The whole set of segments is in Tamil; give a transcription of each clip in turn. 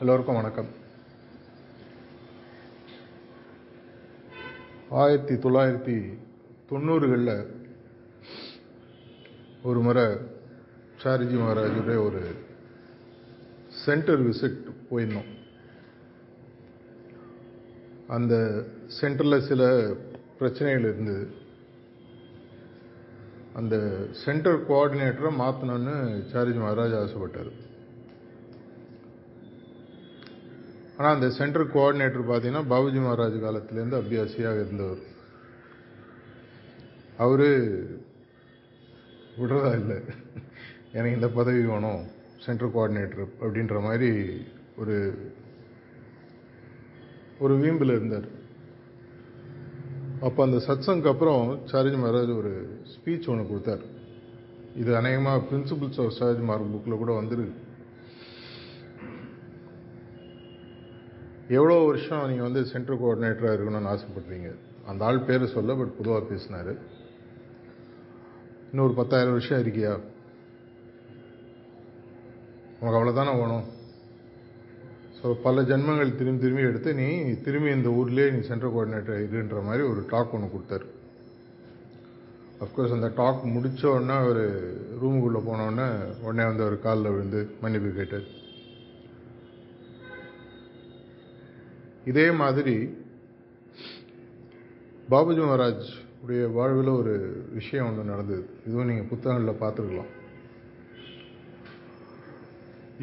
எல்லோருக்கும் வணக்கம். ஆயிரத்தி தொள்ளாயிரத்தி தொண்ணூறுகளில் ஒரு முறை சாரிஜி மகாராஜுடைய ஒரு சென்டர் விசிட் போயிருந்தோம். அந்த சென்டரில் சில பிரச்சனைகள் இருந்தது. அந்த சென்டர் கோஆர்டினேட்டரை மாற்றணும்னு சாரிஜி மகாராஜ் ஆசைப்பட்டார். ஆனால் அந்த சென்டர் கோஆர்டினேட்டர் பார்த்தீங்கன்னா பாபுஜி மகாராஜ் காலத்திலேருந்து அபியாசியாக இருந்தவர். அவர் விடுறதா இல்லை. எனக்கு இந்த பதவி வேணும் சென்டர் கோஆர்டினேட்டர் அப்படின்ற மாதிரி ஒரு ஒரு வீம்பில் இருந்தார். அப்போ அந்த சத்சங்க்கு அப்புறம் சாரிஜி மகாராஜ் ஒரு ஸ்பீச் ஒன்று கொடுத்தார். இது அநேகமாக பிரின்சிபல்ஸ் ஆஃப் சாரிஜி மார்க் புக்கில் கூட வந்துருக்கு. எவ்வளோ வருஷம் நீங்கள் வந்து சென்ட்ரல் கோஆர்டினேட்டராக இருக்கணும்னு ஆசைப்படுறீங்க? அந்த ஆள் பேர் சொல்ல பட் பொதுவாக பேசினார். இன்னொரு பத்தாயிரம் வருஷம் இருக்கியா? உனக்கு அவ்வளோதானே வேணும்? ஸோ பல ஜென்மங்கள் திரும்பி திரும்பி எடுத்து நீ திரும்பி இந்த ஊர்லேயே நீ சென்ட்ரல் கோஆர்டினேட்டர் இதுன்ற மாதிரி ஒரு டாக் ஒன்று கொடுத்தாரு. அஃப்கோர்ஸ் அந்த டாக் முடித்த உடனே அவர் ரூமுக்குள்ளே போனோடனே உடனே வந்து அவர் காலில் விழுந்து மன்னிப்பு கேட்டார். இதே மாதிரி பாபுஜி மகாராஜ் உடைய வாழ்வில் ஒரு விஷயம் ஒன்று நடந்தது. இதுவும் நீங்கள் புத்தகங்களில் பார்த்துருக்கலாம்.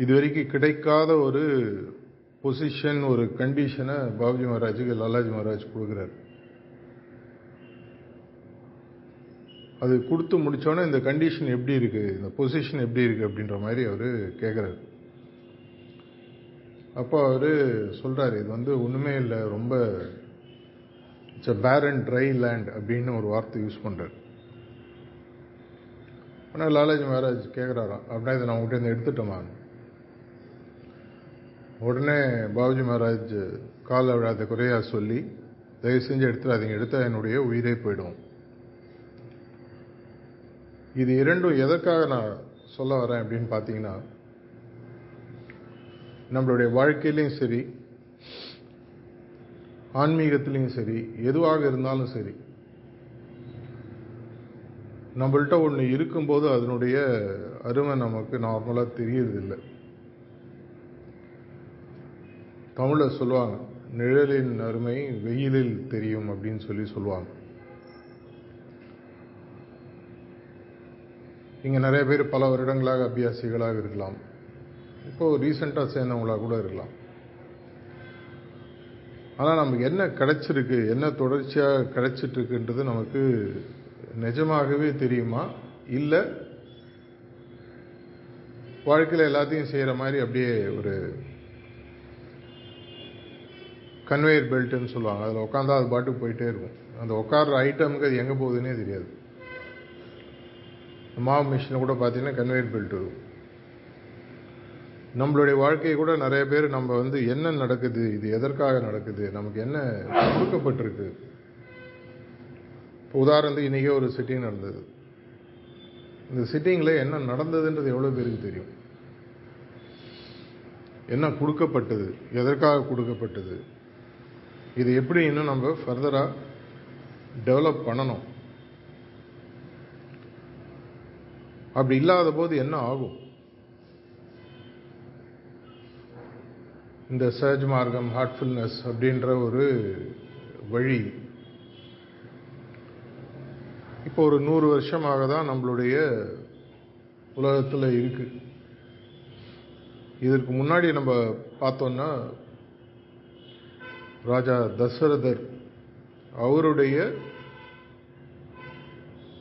இது வரைக்கும் கிடைக்காத ஒரு பொசிஷன் ஒரு கண்டிஷனை பாபுஜி மகாராஜுக்கு லாலாஜி மகாராஜ் கொடுக்குறாரு. அது கொடுத்து முடிச்சோன்னே இந்த கண்டிஷன் எப்படி இருக்குது இந்த பொசிஷன் எப்படி இருக்குது அப்படின்ற மாதிரி அவர் கேட்குறாரு அப்போ அவர் சொல்கிறாரு இது வந்து ஒன்றுமே இல்லை ரொம்ப இட்ஸ் அ பேரன் ட்ரை லேண்ட் அப்படின்னு ஒரு வார்த்தை யூஸ் பண்ணுறார் ஆனால் லாலாஜி மகாராஜ் கேட்குறாராம் அப்படின்னா இதை நான் உங்கள்கிட்ட எடுத்துட்டோமா உடனே பாபுஜி மகாராஜ் காலை விழாத குறையாக சொல்லி தயவு செஞ்சு எடுத்துடாதீங்க எடுத்தால் என்னுடைய உயிரே போயிடும். இது இரண்டும் எதற்காக நான் சொல்ல வரேன் அப்படின்னு பார்த்தீங்கன்னா நம்மளுடைய வாழ்க்கையிலையும் சரி ஆன்மீகத்திலையும் சரி எதுவாக இருந்தாலும் சரி நம்மள்கிட்ட ஒன்று இருக்கும்போது அதனுடைய அருமை நமக்கு நார்மலாக தெரியறதில்லை. தமிழில் சொல்லுவாங்க நிழலின் அருமை வெயிலில் தெரியும் அப்படின்னு சொல்லி சொல்லுவாங்க. இங்கே நிறைய பேர் பல வருடங்களாக அபியாசிகளாக இருக்கலாம். இப்போ ரீசெண்டாக சேர்ந்தவங்களாக கூட இருக்கலாம். ஆனால் நமக்கு என்ன கிடைச்சிருக்கு என்ன தொடர்ச்சியாக கிடச்சிட்ருக்குன்றது நமக்கு நிஜமாகவே தெரியுமா? இல்லை. வாழ்க்கையில் எல்லாத்தையும் செய்கிற மாதிரி அப்படியே ஒரு கன்வேயர் பெல்ட்டுன்னு சொல்லுவாங்க. அதில் உட்காந்தா அது பாட்டுக்கு போயிட்டே இருக்கும். அந்த உட்கார்ற ஐட்டமுக்கு அது எங்கே போகுதுன்னே தெரியாது. மாவு மிஷினில் கூட பார்த்தீங்கன்னா கன்வேயர் பெல்ட் இருக்கும் நம்மளுடைய வாழ்க்கையை கூட நிறைய பேர் நம்ம வந்து என்ன நடக்குது இது எதற்காக நடக்குது நமக்கு என்ன கொடுக்கப்பட்டிருக்கு? இப்போ உதாரணத்துக்கு இன்றைக்கே ஒரு சிட்டிங் நடந்தது. இந்த சிட்டிங்கில் என்ன நடந்ததுன்றது எவ்வளோ பேருக்கு தெரியும்? என்ன கொடுக்கப்பட்டது எதற்காக கொடுக்கப்பட்டது இது எப்படி இன்னும் நம்ம ஃபர்தராக டெவலப் பண்ணணும்? அப்படி இல்லாத போது என்ன ஆகும்? இந்த சர்ஜ் மார்க்கம் ஹார்ட்ஃபுல்னஸ் அப்படின்ற ஒரு வழி. இப்போ ஒரு நூறு வருஷமாக தான் நம்மளுடைய உலகத்தில் இருக்கு. இதற்கு முன்னாடி நம்ம பார்த்தோன்னா ராஜா தசரதர் அவருடைய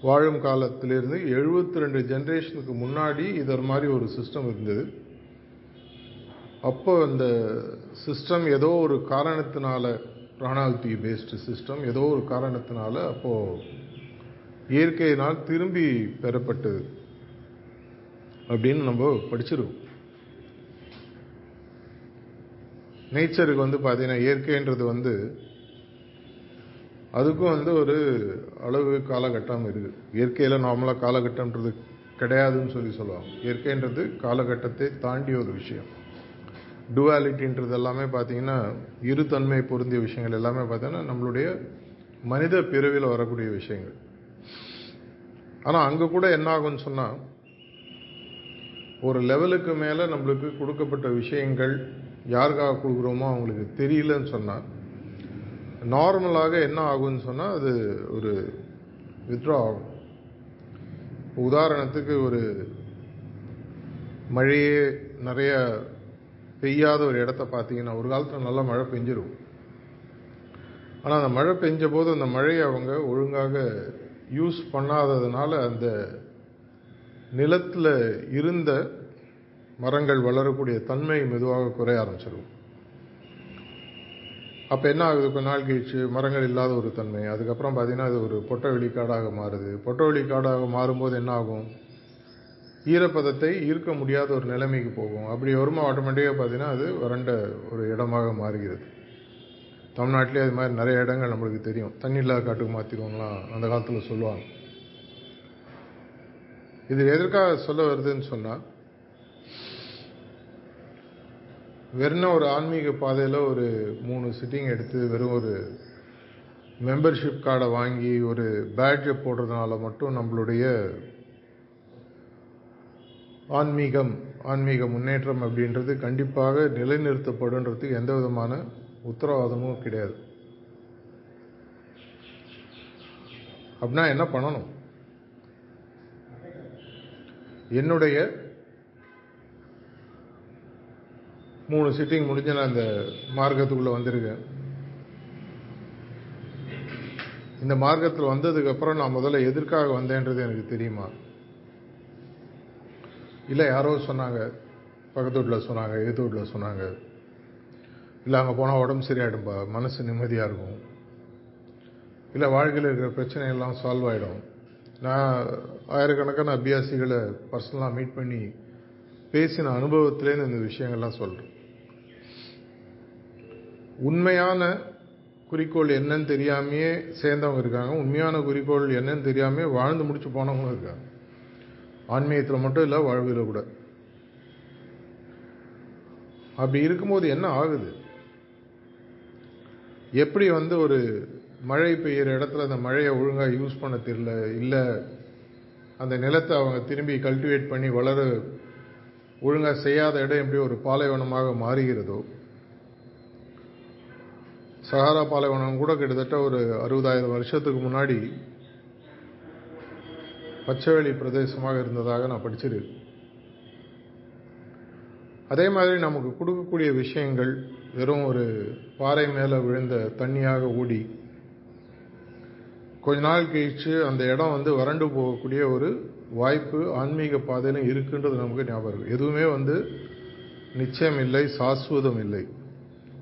வாழும் காலத்திலிருந்து எழுபத்தி ரெண்டு ஜென்ரேஷனுக்கு முன்னாடி இதர் மாதிரி ஒரு சிஸ்டம் இருந்தது. அப்போ அந்த சிஸ்டம் ஏதோ ஒரு காரணத்தினால பிராணாவதி பேஸ்டு சிஸ்டம் ஏதோ ஒரு காரணத்தினால அப்போது இயற்கையினால் திரும்பி பெறப்பட்டது அப்படின்னு நம்ம படிச்சிருக்கோம். நேச்சருக்கு வந்து பார்த்தீங்கன்னா இயற்கைன்றது வந்து அதுக்கும் வந்து ஒரு அளவு காலகட்டம் இருக்குது இயற்கையில் நார்மலாக காலகட்டம்ன்றது கிடையாதுன்னு சொல்லி சொல்லுவாங்க. இயற்கைன்றது காலகட்டத்தை தாண்டிய ஒரு விஷயம். டுவாலிட்டின்றது எல்லாமே பார்த்தீங்கன்னா இருதன்மை பொருந்திய விஷயங்கள் எல்லாமே பார்த்தீங்கன்னா நம்மளுடைய மனித பிறவியில் வரக்கூடிய விஷயங்கள். ஆனால் அங்கே கூட என்ன ஆகும்னு சொன்னால் ஒரு லெவலுக்கு மேலே நம்மளுக்கு கொடுக்கப்பட்ட விஷயங்கள் யாருக்காக கொடுக்குறோமோ அவங்களுக்கு தெரியலன்னு சொன்னால் நார்மலாக என்ன ஆகும்னு சொன்னால் அது ஒரு வித்ட்ரா ஆகும். உதாரணத்துக்கு ஒரு மழையே நிறைய பெய்யாத ஒரு இடத்த பார்த்தீங்கன்னா ஒரு காலத்தில் நல்லா மழை பெஞ்சிரும். ஆனால் அந்த மழை பெஞ்ச போது அந்த மழையை அவங்க ஒழுங்காக யூஸ் பண்ணாததுனால அந்த நிலத்தில் இருந்த மரங்கள் வளரக்கூடிய தன்மை மெதுவாக குறைய ஆரம்பிச்சிடும் அப்போ என்ன ஆகுது? கொஞ்ச நாள் கழிச்சு மரங்கள் இல்லாத ஒரு தன்மை. அதுக்கப்புறம் பார்த்தீங்கன்னா அது ஒரு பொட்டவெளி காடாக மாறுது. பொட்டவெளி காடாக மாறும்போது என்ன ஆகும்? ஈரப்பதத்தை ஈர்க்க முடியாத ஒரு நிலைமைக்கு போகும். அப்படி வருமா ஆட்டோமேட்டிக்காக பார்த்தீங்கன்னா அது வறண்ட ஒரு இடமாக மாறுகிறது. தமிழ்நாட்டிலே அது மாதிரி நிறைய இடங்கள் நம்மளுக்கு தெரியும். தண்ணி இல்லாத காட்டுக்கு மாற்றிடுவோம்லாம் அந்த காலத்தில் சொல்லுவாங்க. இது எதற்காக சொல்ல வருதுன்னு சொன்னால் வெறும் ஒரு ஆன்மீக பாதையில் ஒரு மூணு சிட்டிங் எடுத்து வெறும் ஒரு மெம்பர்ஷிப் கார்டை வாங்கி ஒரு பேட்ஜை போடுறதுனால மட்டும் நம்மளுடைய ஆன்மீகம் ஆன்மீக முன்னேற்றம் அப்படின்றது கண்டிப்பாக நிலைநிறுத்தப்படுன்றதுக்கு எந்த விதமான உத்தரவாதமும் கிடையாது. அப்படின்னா என்ன பண்ணணும்? என்னுடைய மூணு சிட்டிங் முடிஞ்சு நான் இந்த மார்க்கத்துக்குள்ளே வந்திருக்கேன். இந்த மார்க்கத்தில் வந்ததுக்கு அப்புறம் நான் முதல்ல எதற்காக வந்தேன்றது எனக்கு தெரியுமா? இல்லை யாரோ சொன்னாங்க. பக்கத்து வீட்டில் சொன்னாங்க எதிர்த்து வீட்டில் சொன்னாங்க. இல்லை அங்கே போனால் உடம்பு சரியாயிடும்பா மனசு நிம்மதியாக இருக்கும். இல்லை வாழ்க்கையில் இருக்கிற பிரச்சனையெல்லாம் சால்வ் ஆகிடும் நான் ஆயிரக்கணக்கான அபியாசிகளை பர்சனலாக மீட் பண்ணி பேசின அனுபவத்திலேருந்து இந்த விஷயங்கள்லாம் சொல்கிறேன் உண்மையான குறிக்கோள் என்னன்னு தெரியாமையே சேர்ந்தவங்க இருக்காங்க. உண்மையான குறிக்கோள் என்னன்னு தெரியாமையே வாழ்ந்து முடிச்சு போனவங்களும் இருக்காங்க. ஆன்மீகத்தில் மட்டும் இல்லை வாழ்வில் கூட. அப்படி இருக்கும்போது என்ன ஆகுது? எப்படி வந்து ஒரு மழை பெய்கிற இடத்துல அந்த மழையை ஒழுங்காக யூஸ் பண்ண தெரியல இல்லை அந்த நிலத்தை அவங்க திரும்பி கல்டிவேட் பண்ணி வளர ஒழுங்காக செய்யாத இடம் எப்படி ஒரு பாலைவனமாக மாறுகிறதோ சஹாரா பாலைவனம் கூட கிட்டத்தட்ட ஒரு அறுபதாயிரம் வருஷத்துக்கு முன்னாடி பச்சைவெளி பிரதேசமாக இருந்ததாக நான் படிச்சிருக்கேன் அதே மாதிரி நமக்கு கொடுக்கக்கூடிய விஷயங்கள் வெறும் ஒரு பாறை மேலே விழுந்த தண்ணியாக ஊடி கொஞ்ச நாள் கழிச்சு அந்த இடம் வந்து வறண்டு போகக்கூடிய ஒரு வாய்ப்பு ஆன்மீக பாதையிலும் இருக்குன்றது நமக்கு ஞாபகம் இருக்கு. எதுவுமே வந்து நிச்சயம் இல்லை சாஸ்வதம் இல்லை.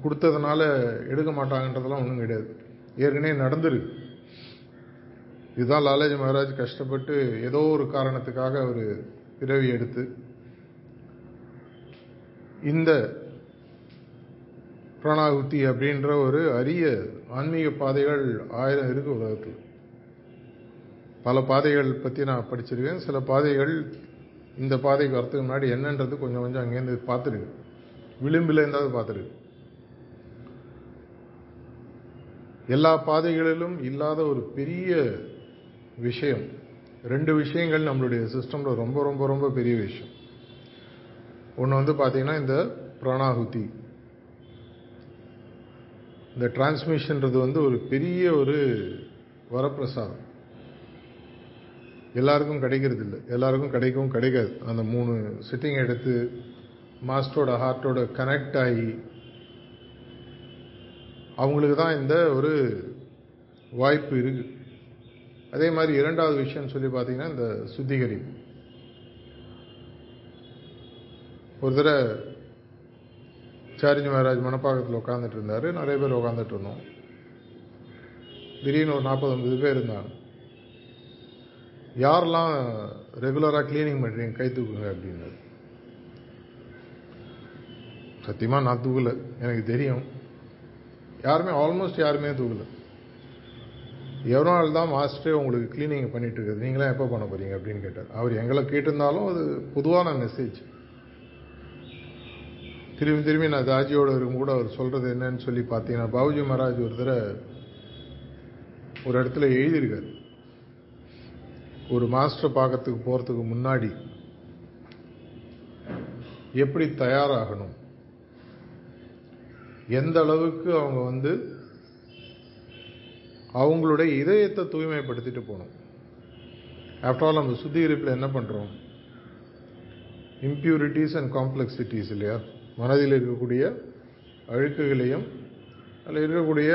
கொடுத்ததுனால எடுக்க மாட்டாங்கன்றதெல்லாம் ஒன்றும் கிடையாது. ஏற்கனவே நடந்துருக்கு. இதுதான் லாலாஜி மகாராஜ் கஷ்டப்பட்டு ஏதோ ஒரு காரணத்துக்காக அவர் பிறவி எடுத்து இந்த பிராணாகுத்தி அப்படின்ற ஒரு அரிய ஆன்மீக பாதைகள் ஆயிரம் இருக்கு உலகத்தில். பல பாதைகள் பற்றி நான் படிச்சிருக்கேன். சில பாதைகள் இந்த பாதைக்கு வரத்துக்கு முன்னாடி என்னன்றது கொஞ்சம் கொஞ்சம் அங்கேருந்து பார்த்துருக்கு விளிம்பில் இருந்தாவது பார்த்துருக்கு எல்லா பாதைகளிலும் இல்லாத ஒரு பெரிய விஷயம். ரெண்டு விஷயங்கள் நம்மளுடைய சிஸ்டமில் ரொம்ப ரொம்ப ரொம்ப பெரிய விஷயம். ஒன்று வந்து பார்த்தீங்கன்னா இந்த பிராணாகுதி. இந்த டிரான்ஸ்மிஷன்றது வந்து ஒரு பெரிய ஒரு வரப்பிரசாதம். எல்லாருக்கும் கிடைக்கிறது இல்லை எல்லாருக்கும் கிடைக்கவும் கிடைக்காது. அந்த மூணு சிட்டிங் எடுத்து மாஸ்டரோட ஹார்ட்டோட கனெக்ட் ஆகி அவங்களுக்கு தான் இந்த ஒரு வாய்ப்பு இருக்குது அதே மாதிரி இரண்டாவது விஷயம் சொல்லி பார்த்தீங்கன்னா இந்த சுத்திகரிப்பு ஒரு தடவை சாரிஜி மகாராஜ் மணப்பாக்கத்தில் உட்காந்துட்டு இருந்தார். நிறைய பேர் உட்காந்துட்டு இருந்தோம். திடீர்னு ஒரு நாற்பது ஐம்பது பேர் இருந்தாங்க. யாரெல்லாம் ரெகுலராக கிளீனிங் பண்ணுறீங்க கை தூக்குங்க அப்படின்னாரு. சத்தியமாக நான் தூக்கலை. எனக்கு தெரியும். யாருமே ஆல்மோஸ்ட் யாருமே தூக்கலை. எவ்வளோ நாள் தான் மாஸ்டரே உங்களுக்கு க்ளீனிங் பண்ணிட்டு இருக்குது? நீங்களாம் எப்போ பண்ண போறீங்க அப்படின்னு கேட்டார். அவர் எங்களை கேட்டிருந்தாலும் அது பொதுவான மெசேஜ் திரும்பி திரும்பி நான் தாஜியோட இருக்கும் கூட அவர் சொல்றது என்னன்னு சொல்லி பார்த்தீங்கன்னா பாபுஜி மகாராஜ் ஒரு தடவை ஒரு இடத்துல எழுதியிருக்காரு. ஒரு மாஸ்டர் பார்க்கறதுக்கு போகிறதுக்கு முன்னாடி எப்படி தயாராகணும்? எந்த அளவுக்கு அவங்க வந்து அவங்களுடைய இதயத்தை தூய்மைப்படுத்திட்டு போகணும். ஆஃப்டர் ஆல் அந்த சுத்திகரிப்பில் என்ன பண்ணுறோம் இம்ப்யூரிட்டிஸ் அண்ட் காம்ப்ளெக்சிட்டிஸ் இல்லையா? மனதில் இருக்கக்கூடிய அழுக்குகளையும் அதில் இருக்கக்கூடிய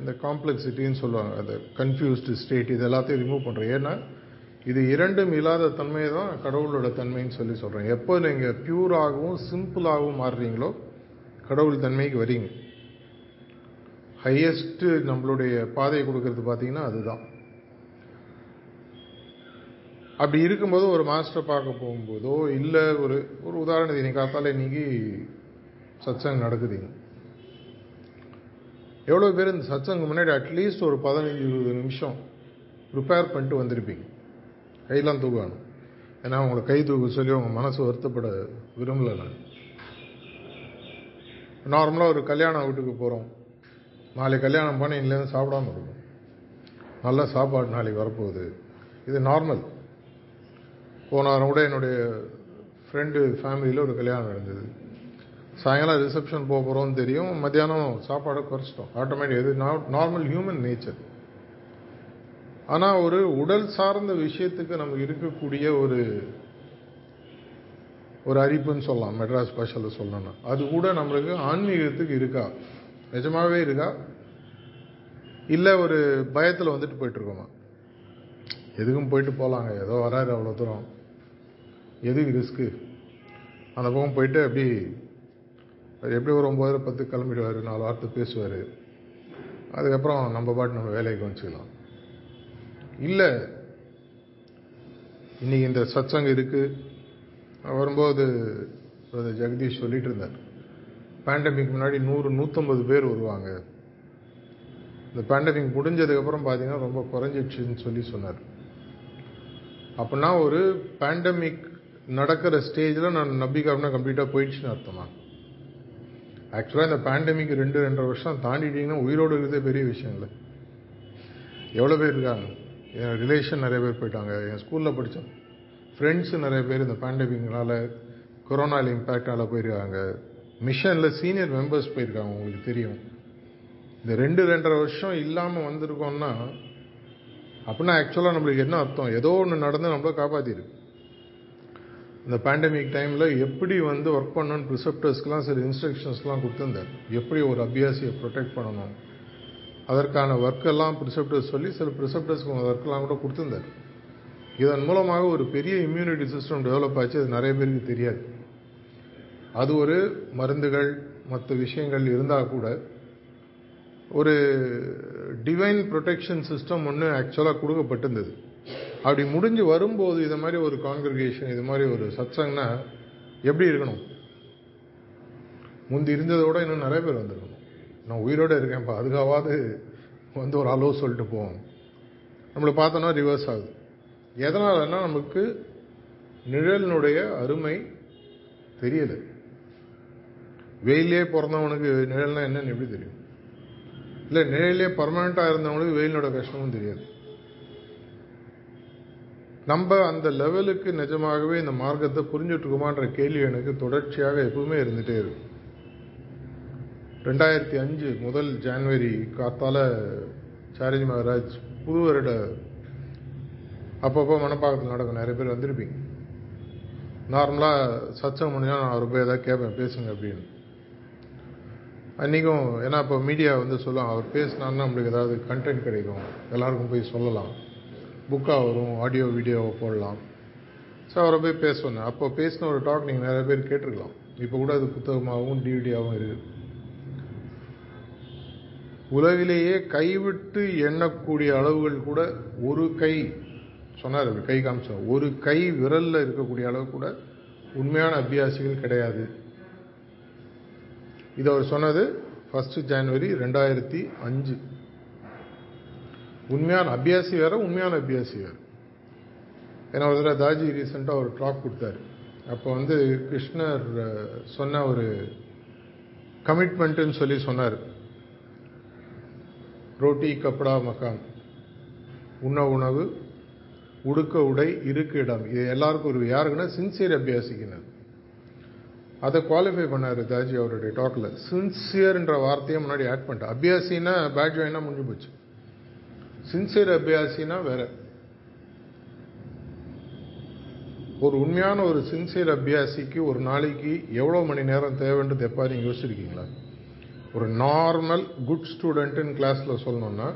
இந்த காம்ப்ளெக்சிட்டின்னு சொல்லுவாங்க அந்த கன்ஃபியூஸ்டு ஸ்டேட் இது எல்லாத்தையும் ரிமூவ் பண்ணுறோம் ஏன்னா இது இரண்டும் இல்லாத தன்மை தான் கடவுளோட தன்மைன்னு சொல்லி சொல்கிறேன் எப்போ நீங்கள் பியூராகவும் சிம்பிளாகவும் மாறுறீங்களோ கடவுள் தன்மைக்கு வரீங்க. ஹையஸ்ட்டு நம்மளுடைய பாதையை கொடுக்கறது பார்த்தீங்கன்னா அதுதான். அப்படி இருக்கும்போது ஒரு மாஸ்டர் பார்க்க போகும்போதோ இல்லை ஒரு ஒரு உதாரணத்துக்கு இன்னைக்கு காத்தால இன்னைக்கு சத்சங் நடக்குதுங்க. எவ்வளோ பேர் இந்த சத்சங்க முன்னாடி அட்லீஸ்ட் ஒரு பதினஞ்சு இருபது நிமிஷம் ப்ரிப்பேர் பண்ணிட்டு வந்திருப்பீங்க. கையெல்லாம் தூக்கணும். ஏன்னா அவங்கள கை தூக்க சொல்லி அவங்க மனசு வருத்தப்பட விரும்பலை நான். நார்மலாக ஒரு கல்யாண வீட்டுக்கு போகிறோம் நாளைக்கு கல்யாணம் பண்ணி இல்லைன்னு சாப்பிடாம இருக்கும். நல்ல சாப்பாடு நாளைக்கு வரப்போகுது. இது நார்மல் போன வாரம் கூட என்னுடைய ஃப்ரெண்டு ஃபேமிலியில் ஒரு கல்யாணம் நடந்தது. சாயங்காலம் ரிசப்ஷன் போக போகிறோம்னு தெரியும். மத்தியானம் சாப்பாடை குறைச்சிட்டோம். ஆட்டோமேட்டிக் இது நார்மல் ஹியூமன் நேச்சர் ஆனால் ஒரு உடல் சார்ந்த விஷயத்துக்கு நமக்கு இருக்கக்கூடிய ஒரு ஒரு அரிப்புன்னு சொல்லலாம். மெட்ராஸ் பாஷையில் சொல்லணும்னா. அது கூட நம்மளுக்கு ஆன்மீகத்துக்கு இருக்கா? நிஜமாகவே இருக்கா? இல்லை ஒரு பயத்தில் வந்துட்டு போயிட்டுருக்கோமா? எதுக்கும் போயிட்டு போகலாங்க ஏதோ வராரு அவ்வளோ தூரம். எதுக்கு ரிஸ்க்கு? அந்த பக்கம் போயிட்டு அப்படி எப்படி ஒரு ஒம்பது பத்து கிளம்பிடுவார் நாலு வார்த்தை பேசுவார். அதுக்கப்புறம் நம்ம பாட்டு நம்ம வேலைக்கு கவனிச்சிக்கலாம் இல்லை இன்றைக்கி இந்த சத்சங்கம் இருக்குது வரும்போது ஜெகதீஷ் சொல்லிகிட்டு இருந்தார். பேண்டமிக் முன்னாடி நூறு நூற்றம்பது பேர் வருவாங்க. இந்த பேண்டமிக் முடிஞ்சதுக்கப்புறம் பார்த்தீங்கன்னா ரொம்ப குறைஞ்சிடுச்சுன்னு சொல்லி சொன்னார். அப்படின்னா ஒரு பேண்டமிக் நடக்கிற ஸ்டேஜில் நான் நம்பிக்கை கம்ப்ளீட்டாக போயிடுச்சுன்னு அர்த்தமா? ஆக்சுவலாக இந்த பேண்டமிக் ரெண்டு ரெண்டரை வருஷம் தாண்டிட்டீங்கன்னா உயிரோடு இருக்கிறதே பெரிய விஷயம் இல்லை எவ்வளோ பேர் இருக்காங்க? என் ரிலேஷன் நிறைய பேர் போயிட்டாங்க. என் ஸ்கூலில் படித்தோம் ஃப்ரெண்ட்ஸு நிறைய பேர் இந்த பேண்டமிக்னால கொரோனாவில் இம்பேக்டால் போயிருக்காங்க. மிஷனில் சீனியர் மெம்பர்ஸ் போயிருக்காங்க உங்களுக்கு தெரியும். இந்த ரெண்டு ரெண்டரை வருஷம் இல்லாமல் வந்திருக்கோம்னா அப்படின்னா ஆக்சுவலாக நம்மளுக்கு என்ன அர்த்தம்? ஏதோ ஒன்று நடந்து நம்மள காப்பாற்றிருக்கு இந்த பேண்டமிக் டைமில் எப்படி வந்து ஒர்க் பண்ணணும்னு ப்ரிசெப்டர்ஸ்க்கெலாம் சில இன்ஸ்ட்ரக்ஷன்ஸ்லாம் கொடுத்துருந்தார். எப்படி ஒரு அபியாசியை ப்ரொடெக்ட் பண்ணணும்? அதற்கான ஒர்க்கெல்லாம் ப்ரிசெப்டர்ஸ் சொல்லி சில ப்ரிசெப்டர்ஸ்க்கு ஒர்க்கெல்லாம் கூட கொடுத்துருந்தார். இதன் மூலமாக ஒரு பெரிய இம்யூனிட்டி சிஸ்டம் டெவலப் ஆச்சு அது நிறைய பேருக்கு தெரியாது. அது ஒரு மருந்துகள் மற்ற விஷயங்கள் இருந்தால் கூட ஒரு டிவைன் ப்ரொடெக்ஷன் சிஸ்டம் ஒன்று ஆக்சுவலாக கொடுக்கப்பட்டிருந்தது. அப்படி முடிஞ்சு வரும்போது இது மாதிரி ஒரு காங்கிரிகேஷன் இது மாதிரி ஒரு சத்சங்னா எப்படி இருக்கணும்? முந்தி இருந்ததை விட இன்னும் நிறைய பேர் வந்திருக்கணும். நான் உயிரோடு இருக்கேன்ப்பா அதுக்காவது வந்து ஒரு அலோ சொல்லிட்டு போவோம். நம்மளை பார்த்தோன்னா ரிவர்ஸ் ஆகுது. எதனாலன்னா நமக்கு நிழலினுடைய அருமை தெரியலை. வெயிலே பிறந்தவனுக்கு நிழல்னா என்னன்னு எப்படி தெரியும் இல்லை நிழலே பர்மனெண்ட்டாக இருந்தவங்களுக்கு வெயிலோட கஷ்டமும் தெரியாது நம்ம அந்த லெவலுக்கு நிஜமாகவே இந்த மார்க்கத்தை புரிஞ்சுட்ருக்குமான்ற கேள்வி எனக்கு தொடர்ச்சியாக எப்பவுமே இருந்துகிட்டே இருக்கும் ரெண்டாயிரத்தி அஞ்சு முதல் ஜான்வரி காத்தால சாரஜி மகாராஜ் புது வருட அப்பப்போ மனப்பாக்கத்தில் நடக்கும் நிறைய பேர் வந்திருப்பீங்க நார்மலாக சச்சம் முடிஞ்சா நான் அவர் போய் ஏதாவது கேட்பேன் பேசுங்க அப்படின்னு அன்றைக்கும் ஏன்னா இப்போ மீடியா வந்து சொல்லுவாங்க அவர் பேசினார்னா நம்மளுக்கு ஏதாவது கண்டென்ட் கிடைக்கும். எல்லாருக்கும் போய் சொல்லலாம். புக்காக வரும் ஆடியோ வீடியோவை போடலாம். ஸோ அவரை போய் பேச சொன்னேன் அப்போ பேசின ஒரு டாக் நீங்கள் நிறைய பேர் கேட்டிருக்கலாம். இப்போ கூட அது புத்தகமாகவும் டிவிடியாகவும் இருக்குது உலகிலேயே கைவிட்டு எண்ணக்கூடிய அளவுகள் கூட ஒரு கை. சொன்னார் கை காமிச்சோம் ஒரு கை விரலில் இருக்கக்கூடிய அளவு கூட உண்மையான அபியாசிகள் கிடையாது. இது அவர் சொன்னது ஃபஸ்ட்டு ஜனவரி ரெண்டாயிரத்தி அஞ்சு. உண்மையான அபியாசி வேறு உண்மையான அபியாசி வேற. ஏன்னா ஒரு தடவை தாஜி ரீசெண்டாக ஒரு டாக் கொடுத்தாரு. அப்போ வந்து கிருஷ்ணர் சொன்ன ஒரு கமிட்மெண்ட்டுன்னு சொல்லி சொன்னார். ரோட்டி கப்படா மக்கான் உண்ண உணவு உடுக்க உடை இருக்க இடம். இது எல்லாருக்கும் ஒரு யாருக்குன்னா சின்சியர் அபியாசிக்கினர் அதை குவாலிஃபை பண்ணார் தாஜி அவருடைய டாக்கில் சின்சியர்ன்ற வார்த்தையை முன்னாடி ஆட் பண்ணிட்டேன் அபியாசின்னா பேட் வாங்கினா முடிஞ்சு போச்சு. சின்சியர் அபியாசினா வேற. ஒரு உண்மையான ஒரு சின்சியர் அபியாசிக்கு ஒரு நாளைக்கு எவ்வளோ மணி நேரம் தேவைன்றது எப்போ நீங்கள் யோசிச்சிருக்கீங்களா? ஒரு நார்மல் குட் ஸ்டூடெண்ட்டுன்னு கிளாஸில் சொல்லணும்னா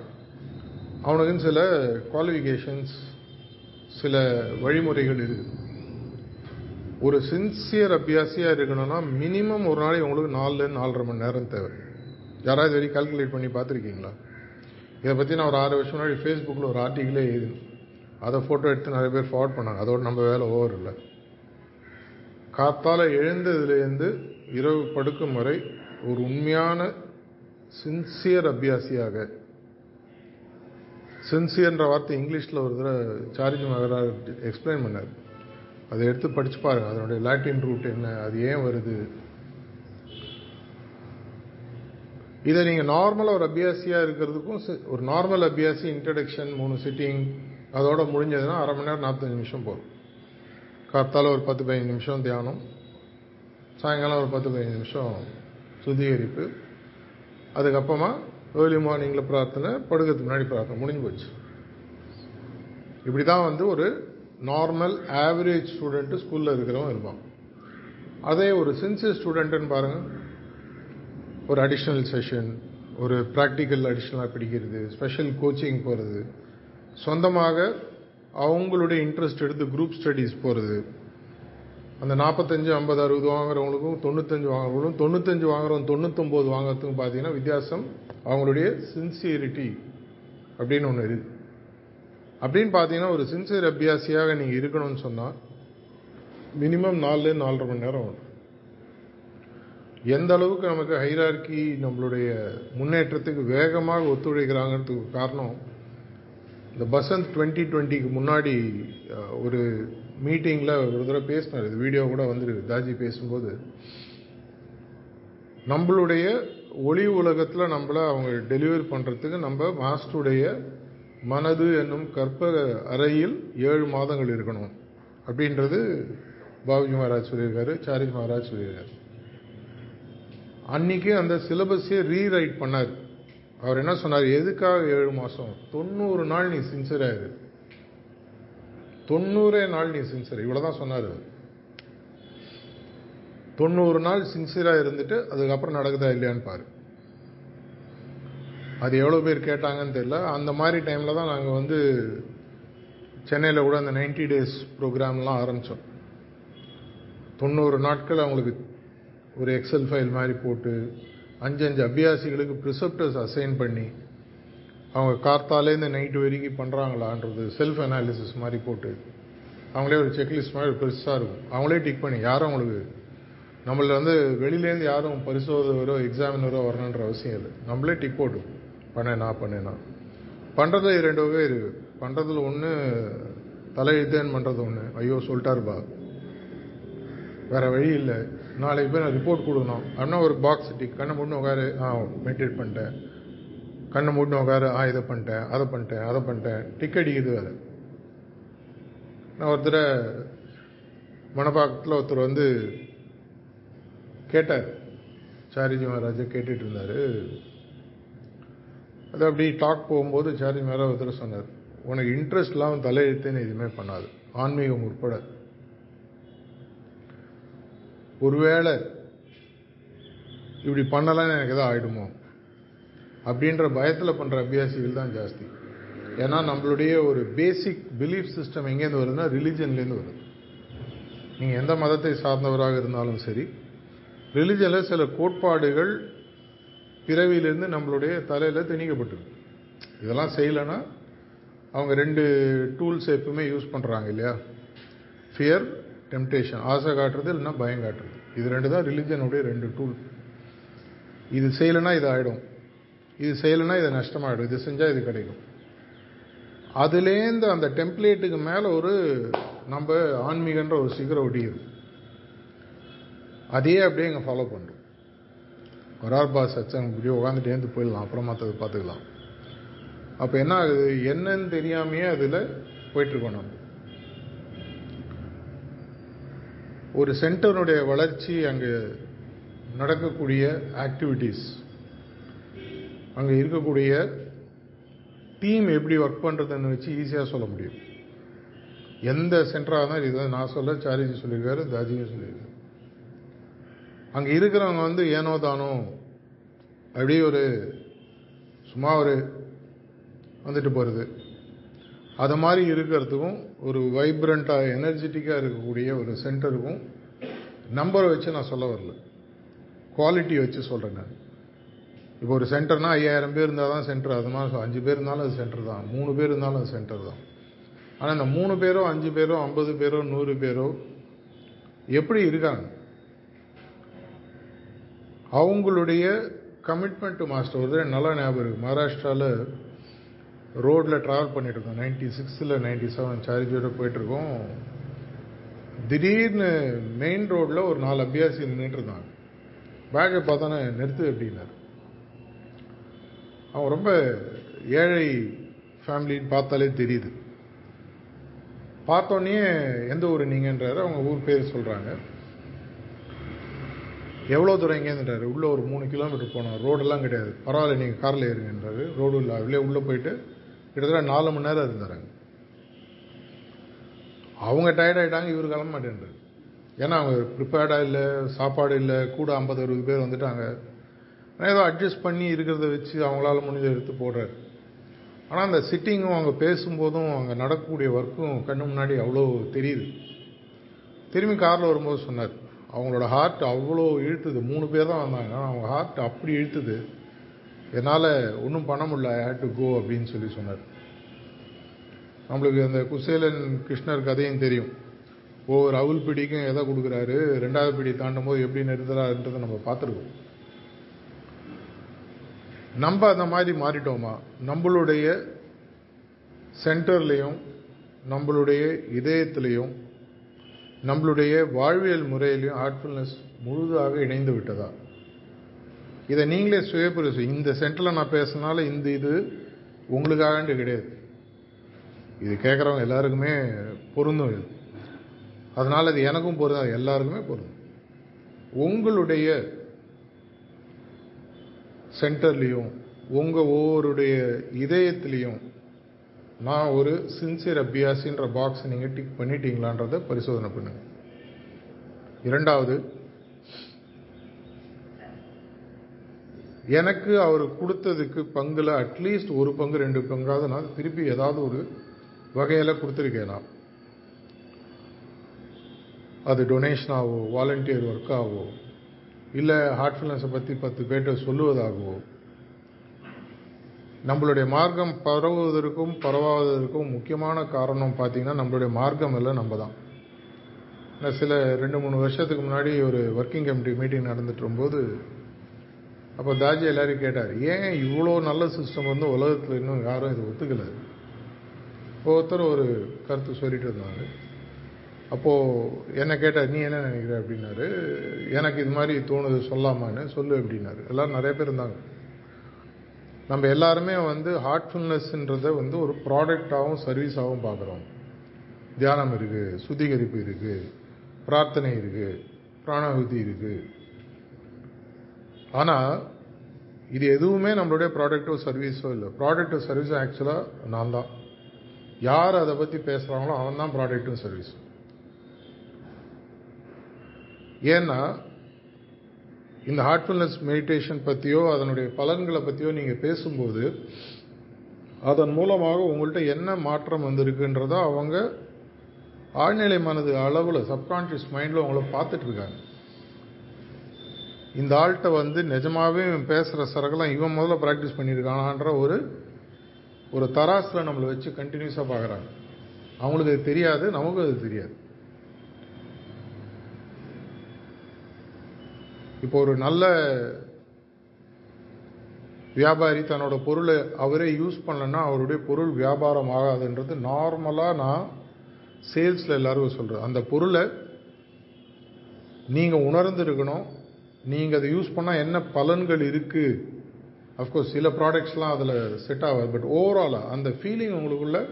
அவனுக்குன்னு சில குவாலிஃபிகேஷன்ஸ் சில வழிமுறைகள் இருக்குது. ஒரு சின்சியர் அபியாசியாக இருக்கணும்னா மினிமம் ஒரு நாளைக்கு உங்களுக்கு நாலுலேருந்து நாலரை மணி நேரம் தேவை. யாராவது வரைக்கும் கால்குலேட் பண்ணி பார்த்துருக்கீங்களா? இதை பற்றி நான் ஒரு ஆறு வருஷம் முன்னாடி ஃபேஸ்புக்கில் ஒரு ஆர்டிக்கிளே எழுதினேன். அதை ஃபோட்டோ எடுத்து நிறைய பேர் ஃபார்வர்ட் பண்ணாங்க. அதோட நம்ம வேலை ஓவர் இல்லை. காத்தால் எழுந்ததுலேருந்து இரவு படுக்கும் வரை ஒரு உண்மையான சின்சியர் அபியாசியாக சின்சியர்ன்ற வார்த்தை இங்கிலீஷில் ஒரு தடவை சார்ஜ் மகராஜ் எக்ஸ்பிளைன் பண்ணார். அதை எடுத்து படிச்சு பாருங்கள் அதனுடைய லாட்டின் ரூட் என்ன அது ஏன் வருது? இதை நீங்கள் நார்மலாக ஒரு அபியாசியாக இருக்கிறதுக்கும் ஒரு நார்மல் அபியாசி இன்ட்ரடக்ஷன் மூணு சிட்டிங் அதோட முடிஞ்சதுன்னா அரை மணி நேரம் நாற்பத்தஞ்சு நிமிஷம் போகும் காத்தால ஒரு பத்து பதினஞ்சு நிமிஷம் தியானம். சாயங்காலம் ஒரு பத்து பதினஞ்சு நிமிஷம் சுத்திகரிப்பு. அதுக்கப்புறமா ஏர்லி மார்னிங்கில் பிரார்த்தனை படுக்கிறதுக்கு முன்னாடி பிரார்த்தனை முடிஞ்சு போச்சு. இப்படி தான் வந்து ஒரு நார்மல் ஆவரேஜ் ஸ்டூடெண்ட்டு ஸ்கூலில் இருக்கிறவன் இருப்பான். அதே ஒரு சின்சியர் ஸ்டூடெண்ட்டுன்னு பாருங்கள் ஒரு அடிஷ்னல் செஷன் ஒரு ப்ராக்டிக்கல் அடிஷ்னலாக படிக்கிறது ஸ்பெஷல் கோச்சிங் போகிறது சொந்தமாக அவங்களுடைய இன்ட்ரெஸ்ட் எடுத்து குரூப் ஸ்டடீஸ் போகிறது அந்த நாற்பத்தஞ்சு ஐம்பது அறுபது வாங்குறவங்களுக்கும் தொண்ணூத்தஞ்சு வாங்குறவங்களுக்கும் தொண்ணூத்தஞ்சு வாங்குறவங்க தொண்ணூத்தொம்பது வாங்குறதுக்கும் பார்த்தீங்கன்னா வித்தியாசம் அவங்களுடைய சின்சியரிட்டி அப்படின்னு ஒன்று இருக்குது அப்படின்னு பார்த்தீங்கன்னா ஒரு சின்சியர் அபியாசியாக நீங்கள் இருக்கணும்னு சொன்னால் மினிமம் நாலுலேருந்து நாலரை மணி நேரம் ஆகும் எந்த அளவுக்கு நமக்கு ஹைரார்கி நம்மளுடைய முன்னேற்றத்துக்கு வேகமாக ஒத்துழைக்கிறாங்கிறதுக்கு காரணம் இந்த பசந்த் டுவெண்ட்டி டுவெண்ட்டிக்கு முன்னாடி ஒரு மீட்டிங்கில் ஒரு தடவை பேசினார். இது வீடியோ கூட வந்துருக்கு. தாஜி பேசும்போது நம்மளுடைய ஒளி உலகத்தில் நம்மளை அவங்க டெலிவரி பண்ணுறதுக்கு நம்ம மாஸ்டருடைய மனது என்னும் கற்ப அறையில் ஏழு மாதங்கள் இருக்கணும். அப்படின்றது பாபுஜி மகாராஜ் சொல்லியிருக்காரு சாரிஜ் மகாராஜ் சொல்லியிருக்காரு. அன்னைக்கு அந்த சிலபஸே ரீரைட் பண்ணார். அவர் என்ன சொன்னார்? எதுக்காக ஏழு மாதம் தொண்ணூறு நாள் நீ சின்சராயிரு தொண்ணூறே நாள் நீ சின்சர் இவ்வளோதான் சொன்னார் தொண்ணூறு நாள் சின்சியராக இருந்துட்டு அதுக்கப்புறம் நடக்குதா இல்லையான்னு பாரு. அது எவ்வளோ பேர் கேட்டாங்கன்னு தெரியல. அந்த மாதிரி டைமில் தான் நாங்கள் வந்து சென்னையில் கூட அந்த நைன்டி டேஸ் ப்ரோக்ராம்லாம் ஆரம்பித்தோம் தொண்ணூறு நாட்கள் அவங்களுக்கு ஒரு எக்ஸல் ஃபைல் மாதிரி போட்டு அஞ்சு அஞ்சு அபியாசிகளுக்கு ப்ரிசப்டர்ஸ் அசைன் பண்ணி அவங்க கார்த்தாலேருந்து நைட்டு வரைக்கும் பண்ணுறாங்களான்றது செல்ஃப் அனாலிசிஸ் மாதிரி போட்டு அவங்களே ஒரு செக்லிஸ்ட் மாதிரி பெருசாக இருக்கும். அவங்களே டிக் பண்ணி யாரும் அவங்களுக்கு நம்மள வந்து வெளியிலேருந்து யாரும் பரிசோதகரோ எக்ஸாமினரோ வரணுன்ற அவசியம் இல்லை. நம்மளே டிக் போட்டு பண்ணேனா பண்ணேனா. பண்ணுறதுல ரெண்டு வகை இருக்கு. பண்ணுறதுல ஒன்று தலையெழுத்தேன்னு பண்ணுறது ஒன்று ஐயோ சொல்லிட்டாருப்பா வேறு வழி இல்லை. நாளைக்கு போய் நான் ரிப்போர்ட் கொடுக்கணும். அப்படின்னா ஒரு பாக்ஸ் டிக் கண்ணை மூடணும் உட்காரு ஆ மெடிடேட் பண்ணிட்டேன். கண்ணை மூடணும் உட்காரு ஆ இதை பண்ணிட்டேன் அதை பண்ணிட்டேன் அதை பண்ணிட்டேன். டிக் அடிக்குது வேறு. நான் ஒருத்தர் மணப்பாக்கத்தில் ஒருத்தர் வந்து கேட்டார். சாரிஜி மகாராஜா கேட்டுட்டு இருந்தார். அது அப்படி டாக் போகும்போது சாரி மேலே ஒருத்தர் சொன்னார் உனக்கு இன்ட்ரெஸ்ட் இல்லாமல் தலையெழுத்துன்னு எதுவுமே பண்ணாது. ஆன்மீகம் உட்பட ஒருவேளை இப்படி பண்ணலான்னு எனக்கு எதாவது ஆகிடுமோ அப்படின்ற பயத்தில் பண்ணுற அபியாசிகள் தான் ஜாஸ்தி. ஏன்னா நம்மளுடைய ஒரு பேசிக் பிலீஃப் சிஸ்டம் எங்கேருந்து வருதுன்னா ரிலிஜன்லேருந்து வருது. நீங்கள் எந்த மதத்தை சார்ந்தவராக இருந்தாலும் சரி ரிலிஜனில் சில கோட்பாடுகள் பிறவியிலேருந்து நம்மளுடைய தலையில் திணிக்கப்பட்டிருக்கு இதெல்லாம் செய்யலைன்னா அவங்க ரெண்டு டூல்ஸ் எப்பவுமே யூஸ் பண்ணுறாங்க இல்லையா? ஃபியர் டெம்டேஷன் ஆசை காட்டுறது இல்லைன்னா பயம் காட்டுறது. இது ரெண்டு தான் ரிலிஜனுடைய ரெண்டு டூல் இது செய்யலைன்னா இது ஆகிடும் இது செய்யலைன்னா இது நஷ்டமாயிடும். இது செஞ்சால் இது கிடைக்கும். அதுலேருந்து அந்த டெம்ப்ளேட்டுக்கு மேலே ஒரு நம்ம ஆன்மீகன்ற ஒரு சிகரம் ஒடியுது அதையே அப்படியே இங்கே ஃபாலோ பண்ணுறோம் வரார் பாஸ் சச்சங்க இப்படி உட்காந்துட்டு ஏந்து போயிடலாம். அப்புறம் மற்றது பார்த்துக்கலாம். அப்போ என்ன ஆகுது? என்னன்னு தெரியாமையே அதில் போயிட்டுருக்கோம் நம்ம. ஒரு சென்டருடைய வளர்ச்சி அங்கே நடக்கக்கூடிய ஆக்டிவிட்டீஸ் அங்கே இருக்கக்கூடிய டீம் எப்படி ஒர்க் பண்ணுறதுன்னு வச்சு ஈஸியாக சொல்ல முடியும். எந்த சென்டராக இருந்தாலும் இதை நான் சொல்ல சாரிஜி சொல்லியிருக்காரு தாஜியும் சொல்லியிருக்காரு. அங்கே இருக்கிறவங்க வந்து ஏனோ தானோ அப்படியே ஒரு சும்மா ஒரு வந்துட்டு போகிறது அது மாதிரி இருக்கிறதுக்கும் ஒரு வைப்ரண்ட்டாக எனர்ஜெட்டிக்காக இருக்கக்கூடிய ஒரு சென்டருக்கும் நம்பரை வச்சு நான் சொல்ல வரல. குவாலிட்டி வச்சு சொல்கிறேன் நான். இப்போ ஒரு சென்டர்னா ஐயாயிரம் பேர் இருந்தால் தான் சென்டர் அது மாதிரி அஞ்சு பேர் இருந்தாலும் அது சென்டர் தான். மூணு பேர் இருந்தாலும் அது சென்டர் தான். ஆனால் இந்த மூணு பேரோ அஞ்சு பேரோ ஐம்பது பேரோ நூறு பேரோ எப்படி இருக்காங்க? அவங்களுடைய கமிட்மெண்ட் டு மாஸ்டர் ஒரு தடவை நல்லா ஞாபகம் இருக்குது மகாராஷ்டிராவில் ரோட்டில் ட்ராவல் பண்ணிட்டு இருக்கோம் நைன்டி சிக்ஸில் நைன்டி செவன் சார்ஜோட போயிட்டுருக்கோம் திடீர்னு மெயின் ரோட்டில் ஒரு நாலு அபியாசி நின்றுட்டு இருந்தாங்க. பேக்கை பார்த்தோன்னே நிறுத்து அப்படின்னார். அவன் ரொம்ப ஏழை ஃபேமிலின்னு பார்த்தாலே தெரியுது. பார்த்தோன்னே எந்த ஊர் நீங்கன்றாரு? அவங்க ஊர் பேர் சொல்கிறாங்க எவ்வளோ தூரம் எங்கேருந்துட்டாரு உள்ளே ஒரு மூணு கிலோமீட்டர் போனோம். ரோடெல்லாம் கிடையாது. பரவாயில்ல நீங்கள் காரில் ஏறுங்கன்றாரு ரோடு இல்லை அவளே உள்ளே போயிட்டு கிட்டத்தட்ட நாலு மணி நேரம் இருந்தாங்க அவங்க டயர்ட் ஆகிட்டாங்க இவர் கிளம்ப மாட்டேன்றாரு. ஏன்னா அவங்க ப்ரிப்பேர்டாக இல்லை சாப்பாடு இல்லை கூட ஐம்பது அறுபது பேர் வந்துட்டாங்க. ஏதோ அட்ஜஸ்ட் பண்ணி இருக்கிறத வச்சு அவங்களால முடிஞ்ச எடுத்து போடுறாரு. ஆனால் அந்த சிட்டிங்கும் அவங்க பேசும்போதும் அங்கே நடக்கக்கூடிய ஒர்க்கும் கண்ணு முன்னாடி அவ்வளோ தெரியுது. திரும்பி காரில் வரும்போது சொன்னார் அவங்களோட ஹார்ட் அவ்வளோ இழுத்துது. மூணு பேர் தான் வந்தாங்க. அவங்க ஹார்ட் அப்படி இழுத்துது. என்னால் ஒன்றும் பண்ண முடியல. ஐ ஹேட் டு கோ அப்படின்னு சொல்லி சொன்னார். நம்மளுக்கு அந்த குசேலன் கிருஷ்ணர் கதையும் தெரியும். ஒவ்வொரு அவுல் பிடிக்கும் எதை கொடுக்குறாரு ரெண்டாவது பிடி தாண்டும் போது எப்படி நிறுத்துறாருன்றதை நம்ம பார்த்துருக்கோம். நம்ம அந்த மாதிரி மாறிட்டோமா? நம்மளுடைய சென்டர்லேயும் நம்மளுடைய இதயத்திலையும் நம்மளுடைய வாழ்வியல் முறையிலையும் ஹார்ட்ஃபுல்னஸ் முழுதாக இணைந்து விட்டதா? இதை நீங்களே சுயபுரிசு. இந்த சென்டரில் நான் பேசினால இந்த இது உங்களுக்காகன்ட்டு கிடையாது. இது கேட்குறவங்க எல்லாருக்குமே பொருந்தும் இது. அதனால் இது எனக்கும் பொருந்தும் எல்லாருக்குமே பொருந்தும். உங்களுடைய சென்டர்லேயும் உங்கள் ஒவ்வொருடைய இதயத்துலேயும் நான் ஒரு சின்சியர் அபியாசின்ற பாக்ஸ் நீங்கள் டிக் பண்ணிட்டீங்களான்றதை பரிசோதனை பண்ணுங்க. இரண்டாவது எனக்கு அவர் கொடுத்ததுக்கு பங்கில் அட்லீஸ்ட் ஒரு பங்கு ரெண்டு பங்காவது நான் திருப்பி ஏதாவது ஒரு வகையில் கொடுத்துருக்கேனா அது டொனேஷனாகவோ வாலண்டியர் ஒர்க்காகவோ இல்லை ஹார்ட்ஃபுல்னஸை பற்றி பத்து பேர்கிட்ட சொல்லுவதாகவோ நம்மளுடைய மார்க்கம் பரவுவதற்கும் பரவாவதற்கும் முக்கியமான காரணம் பார்த்தீங்கன்னா நம்மளுடைய மார்க்கம் இல்லை நம்ம தான் சில ரெண்டு மூணு வருஷத்துக்கு முன்னாடி ஒரு ஒர்க்கிங் கமிட்டி மீட்டிங் நடந்துட்டு இருக்கும்போது அப்போ தாஜி எல்லாரையும் கேட்டார் ஏன் இவ்வளோ நல்ல சிஸ்டம் வந்து உலகத்தில் இன்னும் யாரும் இது ஒத்துக்கலை? ஒவ்வொருத்தரும் ஒரு கருத்து சொல்லிட்டு இருந்தாங்க அப்போது என்ன கேட்டார் நீ என்ன நினைக்கிற? அப்படின்னாரு எனக்கு இது மாதிரி தோணுது சொல்லாமான்னு சொல்லு அப்படின்னாரு. எல்லோரும் நிறைய பேர் இருந்தாங்க. நம்ம எல்லாருமே வந்து ஹார்ட்ஃபுல்னஸ்ன்றதை வந்து ஒரு ப்ராடக்டாகவும் சர்வீஸாகவும் பார்க்குறோம். தியானம் இருக்குது சுத்திகரிப்பு இருக்குது பிரார்த்தனை இருக்குது பிராணாகுதி இருக்குது ஆனால் இது எதுவுமே நம்மளுடைய ப்ராடக்டோ சர்வீஸோ இல்லை. ப்ராடக்டோ சர்வீஸோ ஆக்சுவலாக நான் தான் யார் அதை பற்றி பேசுகிறாங்களோ அவன் தான் ப்ராடக்ட்டும் சர்வீஸும் ஏன்னா இந்த ஹார்ட்ஃபுல்னஸ் மெடிடேஷன் பற்றியோ அதனுடைய பலன்களை பற்றியோ நீங்கள் பேசும்போது அதன் மூலமாக உங்கள்கிட்ட என்ன மாற்றம் வந்திருக்குன்றத அவங்க ஆழ்நிலை மனது அளவில் சப்கான்ஷியஸ் மைண்டில் அவங்கள பார்த்துட்டு இருக்காங்க இந்த ஆள்கிட்ட வந்து நிஜமாகவே இவன் பேசுகிற சரகெல்லாம் இவன் முதல்ல ப்ராக்டிஸ் பண்ணியிருக்கானான்ற ஒரு ஒரு தராசில் நம்மளை வச்சு கண்டினியூஸாக பார்க்குறாங்க. அவங்களுக்கு அது தெரியாது நமக்கும் அது தெரியாது. இப்போ ஒரு நல்ல வியாபாரி தன்னோட பொருளை அவரே யூஸ் பண்ணலன்னா அவருடைய பொருள் வியாபாரம் ஆகாதுன்றது நார்மலாக நான் சேல்ஸில் எல்லாருக்கும் சொல்கிறேன் அந்த பொருளை நீங்கள் உணர்ந்துருக்கணும். நீங்கள் அதை யூஸ் பண்ணால் என்ன பலன்கள் இருக்குது அஃப்கோர்ஸ் சில ப்ராடக்ட்ஸ்லாம் அதில் செட் ஆகாது. பட் ஓவராலாக அந்த ஃபீலிங் உங்களுக்குள்ளே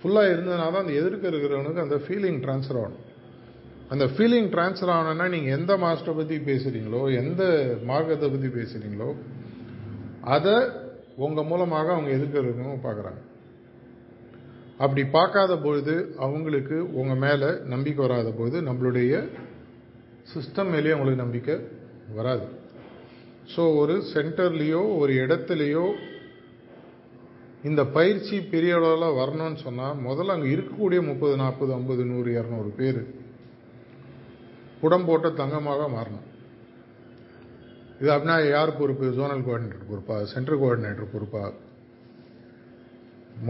ஃபுல்லாக இருந்ததுனால தான் அந்த எதிர்க்க இருக்கிறவனுக்கு அந்த ஃபீலிங் ட்ரான்ஸ்ஃபர் ஆகணும். அந்த ஃபீலிங் ட்ரான்ஸ்ஃபர் ஆகணும்னா நீங்கள் எந்த மாஸ்டரை பற்றி பேசுகிறீங்களோ எந்த மார்க்கத்தை பற்றி பேசுகிறீங்களோ அதை உங்கள் மூலமாக அவங்க எதிர்க்கிறவங்க பார்க்குறாங்க. அப்படி பார்க்காத பொழுது அவங்களுக்கு உங்கள் மேலே நம்பிக்கை வராத பொழுது நம்மளுடைய சிஸ்டம் மேலேயே அவங்களுக்கு நம்பிக்கை வராது. ஸோ ஒரு சென்டர்லேயோ ஒரு இடத்துலையோ இந்த பயிற்சி பெரிய அளவில் வரணும்னு சொன்னால் முதல்ல அங்கே இருக்கக்கூடிய முப்பது நாற்பது ஐம்பது நூறு இரநூறு பேர் குடம் போட்ட தங்கமாக மாறணும். இது அப்படின்னா யார் பொறுப்பு? ஜோனல் கோஆர்டினேட்டர் பொறுப்பா? சென்ட்ரல் கோஆர்டினேட்டர் பொறுப்பா?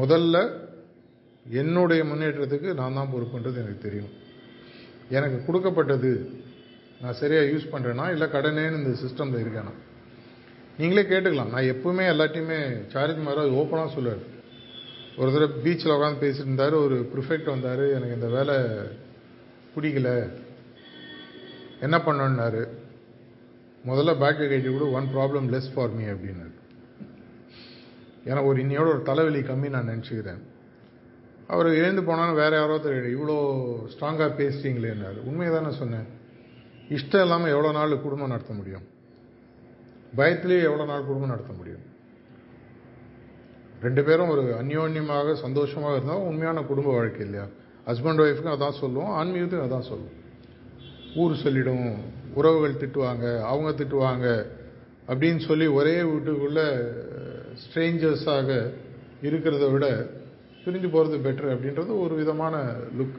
முதல்ல என்னுடைய முன்னேற்றத்துக்கு நான் தான் பொறுப்புன்றது எனக்கு தெரியும். எனக்கு கொடுக்கப்பட்டது நான் சரியாக யூஸ் பண்ணுறேன்னா இல்லை கடனேன்னு இந்த சிஸ்டமில் இருக்கேனா? நீங்களே கேட்டுக்கலாம். நான் எப்பவுமே எல்லாத்தையுமே சார்ஜ் மாதிரி ஓப்பனாக சொல்லுவார் ஒரு தடவை பீச்சில் உட்காந்து பேசிட்டு இருந்தார் ஒரு ப்ரிஃபெக்ட் வந்தார். எனக்கு இந்த வேலை பிடிக்கல. என்ன பண்ணணுன்னாரு முதல்ல பேக்கை கட்டி கூட one problem less for me அப்படின்னாரு. ஏன்னா ஒரு இன்னையோட ஒரு தலைவலி கம்மி நான் நினச்சிக்கிறேன். அவர் எழுந்து போனாலும் வேற யாரோ தெரியும் இவ்வளோ ஸ்ட்ராங்காக பேசுறீங்களேன்னாரு. உண்மையை தானே சொன்னேன். இஷ்டம் இல்லாமல் எவ்வளோ நாள் குடும்பம் நடத்த முடியும்? பயத்திலேயே எவ்வளோ நாள் குடும்பம் நடத்த முடியும்? ரெண்டு பேரும் ஒரு அந்யோன்யமாக சந்தோஷமாக இருந்தால் உண்மையான குடும்ப வாழ்க்கை இல்லையா? ஹஸ்பண்ட் ஒய்ஃப்க்கும் அதான் சொல்லுவோம் ஆன்மீகத்துக்கும் அதான் சொல்லுவோம். ஊர் சொல்லிடும். உறவுகள் திட்டுவாங்க அவங்க திட்டுவாங்க அப்படின்னு சொல்லி ஒரே வீட்டுக்குள்ள ஸ்ட்ரேஞ்சர்ஸாக இருக்கிறத விட பிரிஞ்சு போகிறது பெட்டர் அப்படின்றது ஒரு விதமான லுக்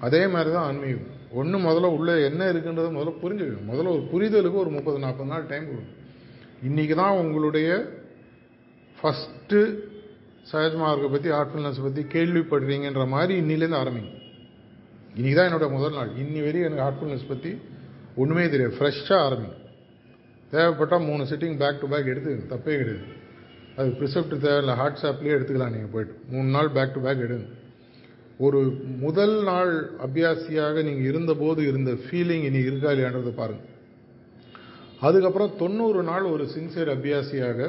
அதே மாதிரி தான் ஆன்மீகம். ஒன்று முதல்ல உள்ளே என்ன இருக்குன்றதை முதல்ல புரிஞ்சுக்கணும் முதல்ல ஒரு புரிதலுக்கு ஒரு முப்பது நாற்பது நாள் டைம் கொடுக்கும் இன்றைக்கி தான் உங்களுடைய ஃபஸ்ட்டு சஹஜ்மார்க்கை பற்றி ஆர்ட்ஃபுல்னஸ் பற்றி கேள்விப்படுறீங்கன்ற மாதிரி இன்னிலேருந்து ஆரம்பிங்க. இன்றைக்கி தான் என்னோட முதல் நாள். இன்னி வரையும் எனக்கு ஹார்ட்ஃபுல்னஸ் பற்றி ஒன்றுமே தெரியாது. ஃப்ரெஷ்ஷாக ஆரம்பிக்கும் தேவைப்பட்டால் மூணு சிட்டிங் பேக் டு பேக் எடுத்துக்கங்க. தப்பே கிடையாது. அது ப்ரிசெப்ட் தேவையில்லை வாட்ஸ்அப்லேயே எடுத்துக்கலாம் நீங்கள் போய்ட்டு. மூணு நாள் பேக் டு பேக் எடுங்க. ஒரு முதல் நாள் அபியாசியாக நீங்கள் இருந்தபோது இருந்த ஃபீலிங் இனி இருக்கா இல்லையான்றதை பாருங்கள் அதுக்கப்புறம் தொண்ணூறு நாள் ஒரு சின்சியர் அபியாசியாக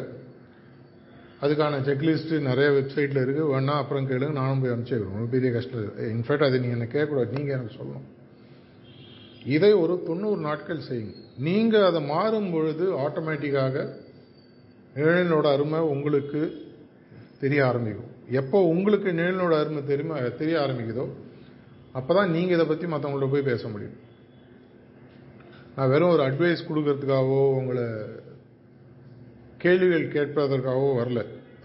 அதுக்கான செக்லிஸ்ட்டு நிறைய வெப்சைட்டில் இருக்குது வேணா அப்புறம் கேளுங்க. நானும் போய் அனுப்பிச்சிக்கிறேன் ஒன்றும் பெரிய கஷ்டம் இன்ஃபேக்ட் அதை நீங்கள் எனக்கு கேட்கக்கூடாது. நீங்கள் எனக்கு சொல்லணும். இதை ஒரு தொண்ணூறு நாட்கள் செய்யுங்க. நீங்கள் அதை மாறும் பொழுது ஆட்டோமேட்டிக்காக நிழலினோட அருமை உங்களுக்கு தெரிய ஆரம்பிக்கும். எப்போ உங்களுக்கு நிழலினோட அருமை தெரியுமா? தெரிய ஆரம்பிக்குதோ அப்போ தான் நீங்கள் இதை பற்றி மற்றவங்கள்ட்ட போய் பேச முடியும். நான் வெறும் ஒரு அட்வைஸ் கொடுக்கறதுக்காகவோ உங்களை கேள்விகள் கேட்பதற்காகவோ வரல.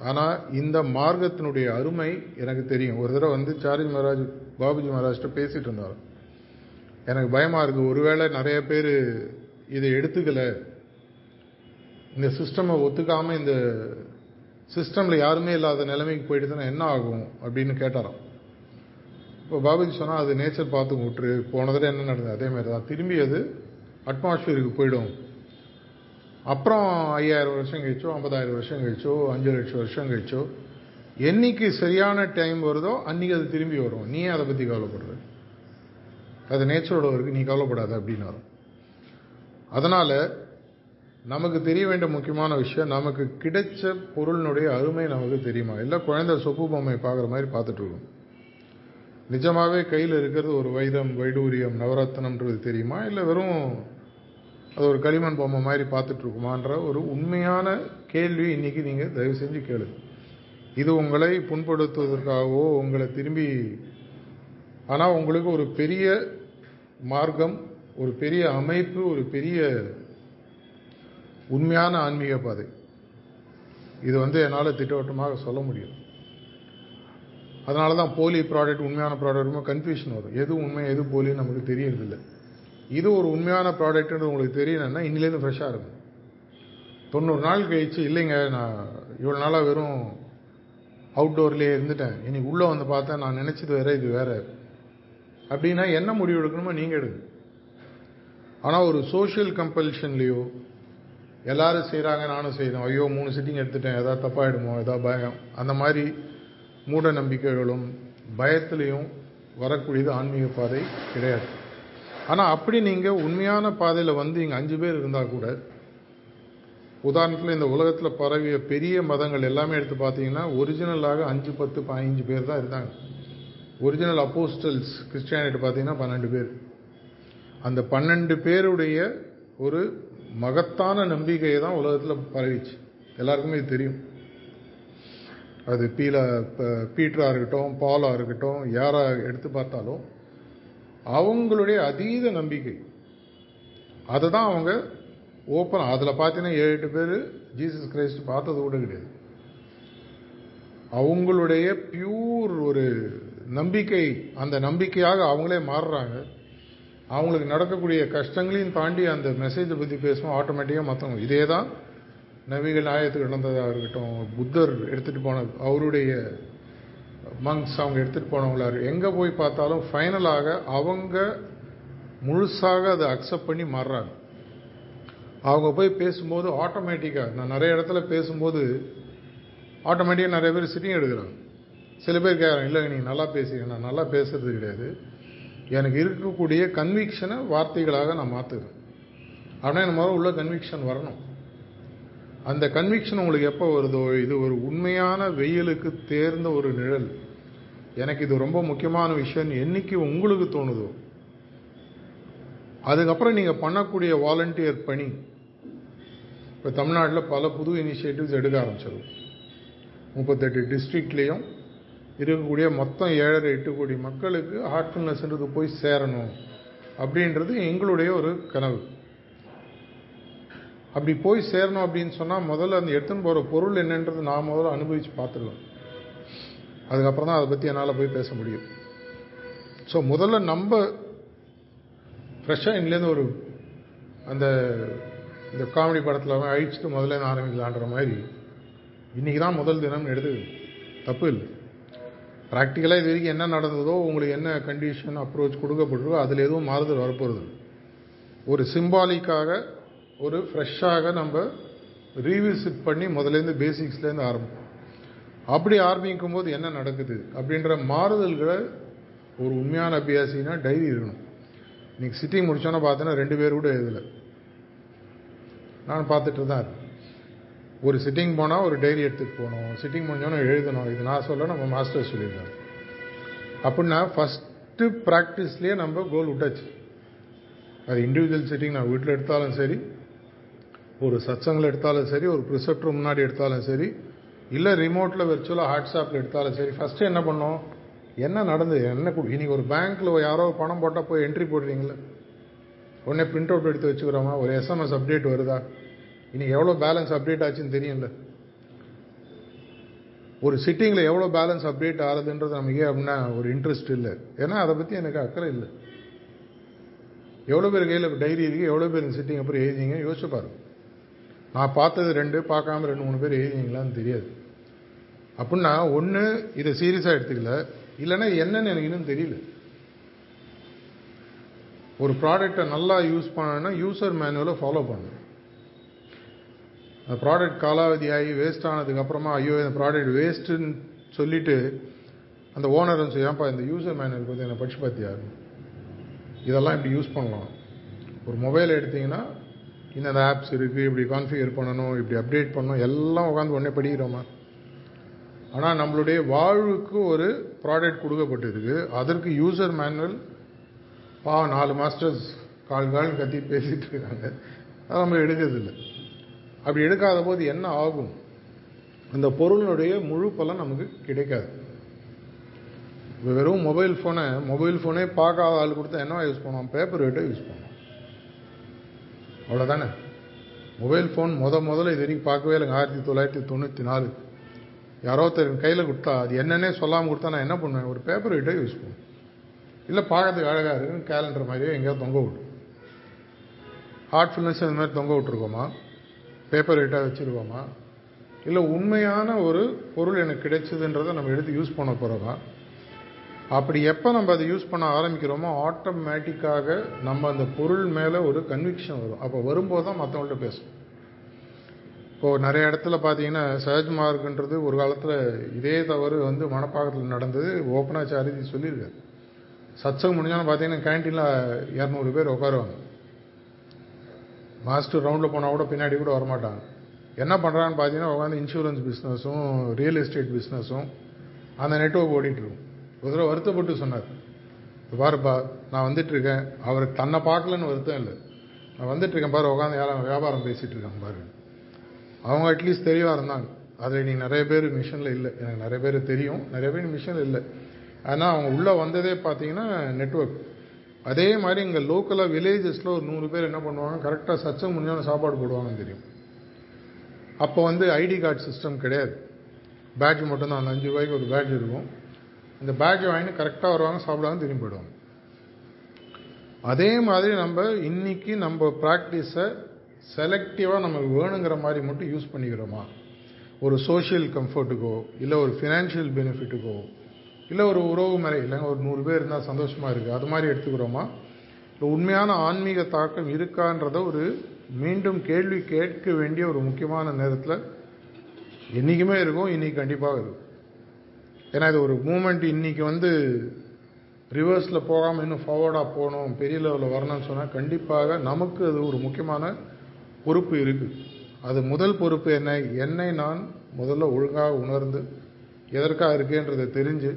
ஆனால் இந்த மார்க்கத்தினுடைய அருமை எனக்கு தெரியும். ஒரு தடவை வந்து சாரிஜ் மகாராஜ் பாபுஜி மகாராஜ்கிட்ட பேசிட்டு இருந்தார். எனக்கு பயமாக இருக்குது ஒருவேளை நிறைய பேர் இதை எடுத்துக்கலை. இந்த சிஸ்டமை ஒத்துக்காமல் இந்த சிஸ்டமில் யாருமே இல்லாத நிலைமைக்கு போயிடுதுன்னா என்ன ஆகும் அப்படின்னு கேட்டாராம். இப்போ பாபுஜி சொன்னால் அது நேச்சர் பார்த்து விட்டுரு போன தடவை என்ன நடந்தது? அதே மாதிரி தான் திரும்பி அது அட்மாஸ்பியருக்கு போயிடும். அப்புறம் ஐயாயிரம் வருஷம் கழிச்சோ ஐம்பதாயிரம் வருஷம் கழிச்சோ அஞ்சு லட்சம் வருஷம் கழிச்சோ என்னைக்கு சரியான டைம் வருதோ அன்றைக்கி அது திரும்பி வரும். நீ அதை பற்றி கவலைப்படுற? அது நேச்சரோட வரைக்கும் நீ கவலைப்படாத அப்படின்னு வரும் அதனால் நமக்கு தெரிய வேண்டிய முக்கியமான விஷயம் நமக்கு கிடைச்ச பொருளினுடைய அருமை நமக்கு தெரியுமா? இல்லை குழந்தை சொப்பு பொம்மை பார்க்குற மாதிரி பார்த்துட்டு நிஜமாகவே கையில் இருக்கிறது ஒரு வைரம் வைடூரியம் நவரத்னம்ன்றது தெரியுமா? இல்லை வெறும் அது ஒரு களிமண் பொம்மை மாதிரி பார்த்துட்டு இருக்குமான்ற ஒரு உண்மையான கேள்வி இன்னைக்கு நீங்கள் தயவு செஞ்சு கேளு இது உங்களை புண்படுத்துவதற்காகவோ உங்களை திரும்பி ஆனால் உங்களுக்கு ஒரு பெரிய மார்க்கம் ஒரு பெரிய அமைப்பு ஒரு பெரிய உண்மையான ஆன்மீக பாதை. இது வந்து என்னால் திட்டவட்டமாக சொல்ல முடியும். அதனால தான் போலி ப்ராடக்ட் உண்மையான ப்ராடக்ட் ரொம்ப கன்ஃபியூஷன் வரும். எது உண்மை எது போலின்னு நமக்கு தெரியறதில்லை. இது ஒரு உண்மையான ப்ராடக்ட்னு உங்களுக்கு தெரியணும்னா இன்னிலேருந்து ஃப்ரெஷ்ஷாக இருக்கும். தொண்ணூறு நாள் கழிச்சு இல்லைங்க நான் இவ்வளோ நாளாக வெறும் அவுட்டோர்லேயே இருந்துட்டேன். இன்றைக்கி உள்ளே வந்து பார்த்தா நான் நினச்சது வேற இது வேற. அப்படின்னா என்ன முடிவு எடுக்கணுமோ நீங்கள் எடுங்க. ஆனால் ஒரு சோஷியல் கம்பல்ஷன்லேயோ எல்லாரும் செய்கிறாங்க நானும் செய்யணும் ஐயோ மூணு சிட்டிங் எடுத்துட்டேன். ஏதாவது தப்பாயிடுமோ ஏதாவது பயம். அந்த மாதிரி மூட நம்பிக்கைகளும் பயத்திலையும் வரக்கூடியது ஆன்மீக பாதை கிடையாது. ஆனால் அப்படி நீங்கள் உண்மையான பாதையில் வந்து இங்கே அஞ்சு பேர் இருந்தால் கூட உதாரணத்தில் இந்த உலகத்தில் பரவிய பெரிய மதங்கள் எல்லாமே எடுத்து பார்த்தீங்கன்னா ஒரிஜினலாக அஞ்சு பத்து பதினஞ்சு பேர் தான் இருந்தாங்க. ஒரிஜினல் அப்போஸ்டல்ஸ் கிறிஸ்டியானிட்டி பார்த்தீங்கன்னா பன்னெண்டு பேர். அந்த பன்னெண்டு பேருடைய ஒரு மகத்தான நம்பிக்கையை தான் உலகத்தில் பரவிச்சு. எல்லாருக்குமே இது தெரியும். அது பீல பீட்டராக இருக்கட்டும் பாலாக இருக்கட்டும் யாராக எடுத்து பார்த்தாலும் அவங்களுடைய அதீத நம்பிக்கை. அதை தான் அவங்க ஓப்பன் அதில் பார்த்தீங்கன்னா ஏழு எட்டு பேர் ஜீசஸ் கிரைஸ்ட் பார்த்தது கூட கிடையாது. அவங்களுடைய பியூர் ஒரு நம்பிக்கை அந்த நம்பிக்கையாக அவங்களே மாறுறாங்க. அவங்களுக்கு நடக்கக்கூடிய கஷ்டங்களையும் தாண்டி அந்த மெசேஜை பற்றி பேசுவோம் ஆட்டோமேட்டிக்காக மற்றவங்க இதே தான் நபிகள் நாயத்துக்கு நடந்ததாக இருக்கட்டும் புத்தர் எடுத்துகிட்டு போன அவருடைய மங்ஸ் அவங்க எடுத்துகிட்டு போனவங்களா இருக்கு எங்கே போய் பார்த்தாலும் ஃபைனலாக அவங்க முழுசாக அதை அக்செப்ட் பண்ணி மாறுறாங்க. அவங்க போய் பேசும்போது ஆட்டோமேட்டிக்காக நான் நிறைய இடத்துல பேசும்போது ஆட்டோமேட்டிக்காக நிறைய பேர் சிட்டிங் எடுக்கிறாங்க. சில பேர் கேட்குறாங்க இல்லை நீங்கள் நல்லா பேசுகிறீங்க நான் நல்லா பேசுறது கிடையாது. எனக்கு இருக்கக்கூடிய கன்விக்ஷனை வார்த்தைகளாக நான் மாற்றுறேன் ஆனால் என்ன முதல்ல உள்ள கன்விக்ஷன் வரணும். அந்த கன்விக்ஷன் உங்களுக்கு எப்போ வருதோ இது ஒரு உண்மையான வெயிலுக்கு தேர்ந்த ஒரு நிழல். எனக்கு இது ரொம்ப முக்கியமான விஷயம் என்னைக்கு உங்களுக்கு தோணுதோ அதுக்கப்புறம் நீங்கள் பண்ணக்கூடிய வாலண்டியர் பணி. இப்போ தமிழ்நாட்டில் பல புது இனிஷியேட்டிவ்ஸ் எடுக்க ஆரம்பிச்சிடும் முப்பத்தெட்டு டிஸ்ட்ரிக்ட்லேயும் இருக்கக்கூடிய மொத்தம் ஏழரை எட்டு கோடி மக்களுக்கு ஹார்ட்ஃபுல்னஸ்ன்றது போய் சேரணும் அப்படின்றது எங்களுடைய ஒரு கனவு. அப்படி போய் சேரணும் அப்படின்னு சொன்னால் முதல்ல அந்த எடுத்துன்னு போகிற பொருள் என்னன்றது நான் முதல்ல அனுபவித்து பார்த்துருவேன் அதுக்கப்புறம் தான் அதை பற்றி என்னால் போய் பேச முடியும். ஸோ முதல்ல நம்ம ஃப்ரெஷ்ஷாக இங்கிலேருந்து ஒரு அந்த இந்த காமெடி படத்தில் அழிச்சிட்டு முதல்ல ஆரம்பிக்கலான்ற மாதிரி இன்றைக்கி தான் முதல் தினம் எடுத்து தப்பு இல்லை. ப்ராக்டிக்கலாக இது வரைக்கும் என்ன நடந்ததோ உங்களுக்கு என்ன கண்டிஷன் அப்ரோச் கொடுக்கப்பட்டிருக்கோ அதில் எதுவும் மாறுதல் வரப்போகிறது ஒரு சிம்பாலிக்காக ஒரு ஃப்ரெஷ்ஷாக நம்ம ரீவிசிட் பண்ணி முதலேருந்து பேசிக்ஸ்லேருந்து ஆரம்பிப்போம். அப்படி ஆரம்பிக்கும் போது என்ன நடக்குது? அப்படின்ற மாறுதல்களை ஒரு உண்மையான அபியாசினா டைரி இருக்கணும். இன்னைக்கு சிட்டிங் முடிச்சோன்னா பார்த்தோன்னா ரெண்டு பேர் கூட எழுதலை. நான் பார்த்துட்டு தான் ஒரு சிட்டிங் போனால் ஒரு டைரி எடுத்துகிட்டு போகணும். சிட்டிங் முடிஞ்சோன்னா எழுதணும். இது நான் சொல்ல நம்ம மாஸ்டர் சொல்லியிருக்காங்க அப்படின்னா ஃபஸ்ட்டு ப்ராக்டிஸ்லேயே நம்ம கோல் விட்டாச்சு. அது இண்டிவிஜுவல் சிட்டிங் நான் வீட்டில் எடுத்தாலும் சரி ஒரு சத்சங்கில் எடுத்தாலும் சரி ஒரு ப்ரிசெப்டர் முன்னாடி எடுத்தாலும் சரி இல்லை ரிமோட்டில் வெர்ச்சுவலாக வாட்ஸ்அப்பில் எடுத்தாலும் சரி ஃபஸ்ட்டு என்ன பண்ணோம்? என்ன நடந்தது? என்ன கொடு இன்னைக்கு ஒரு பேங்க்கில் யாரோ பணம் போட்டால் போய் என்ட்ரி போடுறீங்களே? உடனே பிரிண்ட் அவுட் எடுத்து வச்சுக்கிறோமா? ஒரு எஸ்எம்எஸ் அப்டேட் வருதா? இன்றைக்கி எவ்வளோ பேலன்ஸ் அப்டேட் ஆச்சுன்னு தெரியும்ல. ஒரு சிட்டிங்கில் எவ்வளோ பேலன்ஸ் அப்டேட் ஆகுதுன்றது நமக்கு அப்படின்னா ஒரு இன்ட்ரெஸ்ட் இல்லை. ஏன்னா அதை பற்றி எனக்கு அக்கறை இல்லை. எவ்வளோ பேர் கையில் டைரி இருக்குது எவ்வளோ பேர் சிட்டிங் அப்புறம் எழுதிங்க யோசிச்சு பாருங்கள் நான் பார்த்தது ரெண்டு பார்க்காம ரெண்டு மூணு பேர் எழுதிங்களான்னு தெரியாது. அப்படின்னா ஒன்று இதை சீரியஸாக எடுத்துக்கல. இல்லைன்னா என்னன்னு எனக்கு இன்னும் தெரியல. ஒரு ப்ராடக்டை நல்லா யூஸ் பண்ணணும்னா யூசர் மேனுவலை ஃபாலோ பண்ணணும். அந்த ப்ராடக்ட் காலாவதி ஆகி வேஸ்ட் ஆனதுக்கப்புறமா ஐயோ இந்த ப்ராடக்ட் வேஸ்ட்டுன்னு சொல்லிட்டு அந்த ஓனர் சொல்லி ஏன்ப்பா இந்த யூசர் மேனுவல் பற்றி என்னை படிச்சு பார்த்தியா? இதெல்லாம் இப்படி யூஸ் பண்ணலாம். ஒரு மொபைல் எடுத்தீங்கன்னா இந்த ஆப்ஸ் இருக்குது இப்படி கான்ஃபிகர் பண்ணணும் இப்படி அப்டேட் பண்ணணும் எல்லாம் உட்காந்து உடனே படிக்கிறோமா? ஆனால் நம்மளுடைய வாழ்வுக்கு ஒரு ப்ராடக்ட் கொடுக்கப்பட்டிருக்கு. அதற்கு யூசர் மேனுவல் பா நாலு மாஸ்டர்ஸ் கால் கால் கத்தி பேசிகிட்டு இருக்காங்க. அதை நம்ம எடுக்கிறதில்ல. அப்படி எடுக்காத போது என்ன ஆகும்? அந்த பொருளுடைய முழு பலன் நமக்கு கிடைக்காது. வெறும் மொபைல் ஃபோனை மொபைல் ஃபோனே பார்க்காத ஆள் கொடுத்தா என்னவா யூஸ் பண்ணுவோம் பேப்பர் வெயிட்டை யூஸ் பண்ணுவோம் அவ்வளோதானே மொபைல் ஃபோன் முத முதல்ல இது வரைக்கும் பார்க்கவே இல்லைங்க. ஆயிரத்தி தொள்ளாயிரத்தி தொண்ணூற்றி நாலு. யாரோ ஒருத்தர் கையில் கொடுத்தா அது என்னென்னே சொல்லாமல் கொடுத்தா நான் என்ன பண்ணுவேன்? ஒரு பேப்பர் கிட்டே யூஸ் பண்ணுவேன். இல்லை பார்க்கறதுக்கு அழகாக இருக்குன்னு கேலண்டர் மாதிரியே எங்கேயாவது தொங்க விட்டு. ஹார்ட்ஃபுல்னஸ் அந்த மாதிரி தொங்க விட்டுருக்கோமா? பேப்பர் கிட்டே வச்சுருக்கோமா? இல்லை உண்மையான ஒரு பொருள் எனக்கு கிடைச்சதுன்றதை நம்ம எடுத்து யூஸ் பண்ண போகிறோமா அப்படி எப்போ நம்ம அதை யூஸ் பண்ண ஆரம்பிக்கிறோமோ ஆட்டோமேட்டிக்காக நம்ம அந்த பொருள் மேலே ஒரு கன்விக்ஷன் வரும். அப்போ வரும்போது தான் மற்றவங்கள்ட்ட பேசும் இப்போது நிறைய இடத்துல பார்த்தீங்கன்னா சஹஜ் மார்க்ன்றது ஒரு காலத்தில் இதே தவறு வந்து மணப்பாக்கத்தில் நடந்தது. ஓப்பனாக சாரிதி சொல்லியிருக்காரு. சத்சங்கம் முடிஞ்சாலும் பார்த்தீங்கன்னா கேன்டீனில் இரநூறு பேர் உட்காருவாங்க. மாஸ்டர் ரவுண்டில் போனால் கூட பின்னாடி கூட வரமாட்டாங்க. என்ன பண்ணுறான்னு பார்த்தீங்கன்னா உட்காந்து இன்சூரன்ஸ் பிஸ்னஸும் ரியல் எஸ்டேட் பிஸ்னஸும் அந்த நெட்ஒர்க் ஓடிட்டுருக்கும் ஒரு தடவை வருத்தப்பட்டு சொன்னார். பாருப்பா நான் வந்துட்டுருக்கேன். அவருக்கு தன்னை பார்க்கலன்னு வருத்தம் இல்லை. நான் வந்துட்டுருக்கேன் பாரு உட்காந்து யாரும் வியாபாரம் பேசிகிட்டு இருக்காங்க பாரு. அவங்க அட்லீஸ்ட் தெளிவாக இருந்தாங்க. அதில் நீங்கள் நிறைய பேர் மிஷனில் இல்லை. எனக்கு நிறைய பேர் தெரியும். நிறைய பேர் மிஷனில் இல்லை. ஆனால் அவங்க உள்ளே வந்ததே பார்த்தீங்கன்னா நெட்ஒர்க் அதே மாதிரி இங்கே லோக்கலாக வில்லேஜஸில் ஒரு நூறு பேர் என்ன பண்ணுவாங்க? கரெக்டாக சச்சம் முடிஞ்சான சாப்பாடு போடுவாங்கன்னு தெரியும். அப்போ வந்து ஐடி கார்டு சிஸ்டம் கிடையாது. பேட்ஜ் மட்டும்தான். அந்த அஞ்சு ரூபாய்க்கு ஒரு பேட்ஜ் இருக்கும். அந்த பேக்கை வாங்கினு கரெக்டாக வருவாங்க சாப்பிடாம திரும்பி போயிடுவாங்க. அதே மாதிரி நம்ம இன்னைக்கு நம்ம ப்ராக்டிஸை செலக்டிவாக நமக்கு வேணுங்கிற மாதிரி மட்டும் யூஸ் பண்ணிக்கிறோமா? ஒரு சோஷியல் கம்ஃபர்ட்டுக்கோ இல்லை ஒரு ஃபினான்ஷியல் பெனிஃபிட்டுக்கோ இல்லை ஒரு உறவு முறை இல்லைங்க ஒரு நூறு பேர் இருந்தால் சந்தோஷமாக இருக்குது அது மாதிரி எடுத்துக்கிறோமா? இல்லை உண்மையான ஆன்மீக தாக்கம் இருக்கான்றத ஒரு மீண்டும் கேள்வி கேட்க வேண்டிய ஒரு முக்கியமான நேரத்தில் என்றைக்குமே இருக்கும் இன்றைக்கி கண்டிப்பாக இருக்கும். ஏன்னா இது ஒரு மூமெண்ட். இன்னைக்கு வந்து ரிவர்ஸில் போகாமல் இன்னும் ஃபார்வர்டாக போகணும் பெரிய லெவலில் வரணும்னு சொன்னால் கண்டிப்பாக நமக்கு அது ஒரு முக்கியமான பொறுப்பு இருக்குது அது முதல் பொறுப்பு என்ன என்னை நான் முதல்ல ஒழுங்காக உணர்ந்து எதற்காக இருக்கேன்றதை தெரிஞ்சு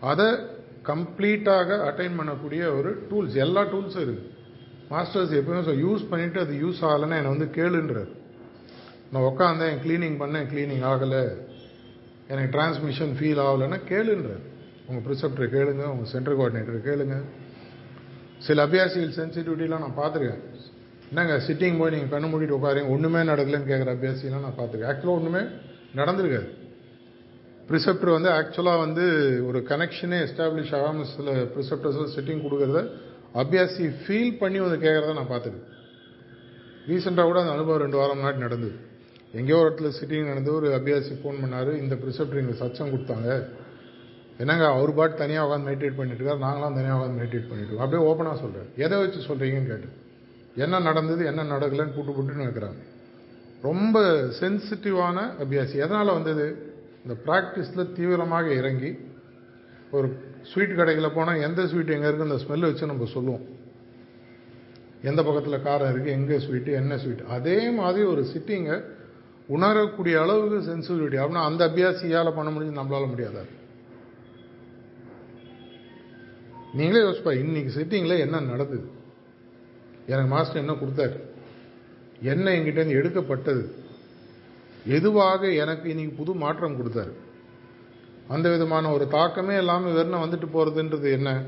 அதை கம்ப்ளீட்டாக அட்டைன் பண்ணக்கூடிய ஒரு டூல்ஸ் எல்லா டூல்ஸும் இருக்குது மாஸ்டர்ஸ் எப்பவுமே யூஸ் பண்ணிவிட்டு அது யூஸ் ஆகலைன்னா என்னை வந்து கேளுன்றார். நான் உட்காந்தேன் க்ளீனிங் பண்ணேன் க்ளீனிங் ஆகலை. எனக்கு டிரான்ஸ்மிஷன் ஃபீல் ஆகலைன்னா கேளுன்றார். உங்கள் ப்ரிசெப்டரை கேளுங்க உங்கள் சென்டர் கோஆர்டினேட்டரை கேளுங்க. சில அபியாசிகள் சென்சிட்டிவிட்டிலாம் நான் பார்த்துருக்கேன். என்னங்க சிட்டிங் போய் நீங்கள் கண்ணு மூடிட்டு உட்காருங்க ஒன்றுமே நடக்கலைன்னு கேட்குற அபியாசிலாம் நான் பார்த்துருக்கேன். ஆக்சுவலாக ஒன்றுமே நடந்திருக்காது. ப்ரிசெப்டர் வந்து ஆக்சுவலாக வந்து ஒரு கனெக்ஷனே எஸ்டாப்ளிஷ் ஆகாமல் சில ப்ரிசெப்டர்ஸில் சிட்டிங் கொடுக்குறத அபியாசி ஃபீல் பண்ணி வந்து கேட்குறத நான் பார்த்துருக்கேன். ரீசெண்டாக கூட அந்த அனுபவம் ரெண்டு வாரம் முன்னாடி நடந்தது. எங்கேயோ ஒரு இடத்துல சிட்டிங் நடந்து ஒரு அபியாசி ஃபோன் பண்ணார். இந்த ப்ரிசப்டர் எங்களுக்கு சச்சம் கொடுத்தாங்க. என்னங்க அவர் பாட்டு தனியாக உட்காந்து மெடிடேட் பண்ணிட்டு இருக்காரு. நாங்களாம் தனியாக உட்காந்து மெடிடேட் பண்ணிட்டு அப்படியே ஓப்பனாக சொல்கிறேன் எதை வச்சு சொல்கிறீங்கன்னு கேட்டு என்ன நடந்தது என்ன நடக்கலன்னு புட்டு புட்டுன்னு வைக்கிறாங்க ரொம்ப சென்சிட்டிவான அபியாசி. எதனால் வந்தது? இந்த ப்ராக்டிஸில் தீவிரமாக இறங்கி ஒரு ஸ்வீட் கடைகளில் போனால் எந்த ஸ்வீட் எங்கே இருக்குது அந்த ஸ்மெல் வச்சு நம்ம சொல்லுவோம். எந்த பக்கத்தில் காரம் இருக்குது எங்கே ஸ்வீட்டு என்ன ஸ்வீட் அதே மாதிரி ஒரு சிட்டிங்கை உணரக்கூடிய அளவுக்கு சென்சிட்டிவிட்டி அப்படின்னா அந்த அபியாசியால் பண்ண முடிஞ்சு நம்மளால முடியாதா? நீங்களே யோசிப்பா இன்னைக்கு சிட்டிங்கில் என்ன நடந்தது? எனக்கு மாஸ்டர் என்ன கொடுத்தாரு? என்ன என்கிட்டேருந்து எடுக்கப்பட்டது? எதுவாக எனக்கு இன்னைக்கு புது மாற்றம் கொடுத்தாரு? அந்த விதமான ஒரு தாக்கமே இல்லாமல் வெறும் வந்துட்டு போகிறதுன்றது என்ன?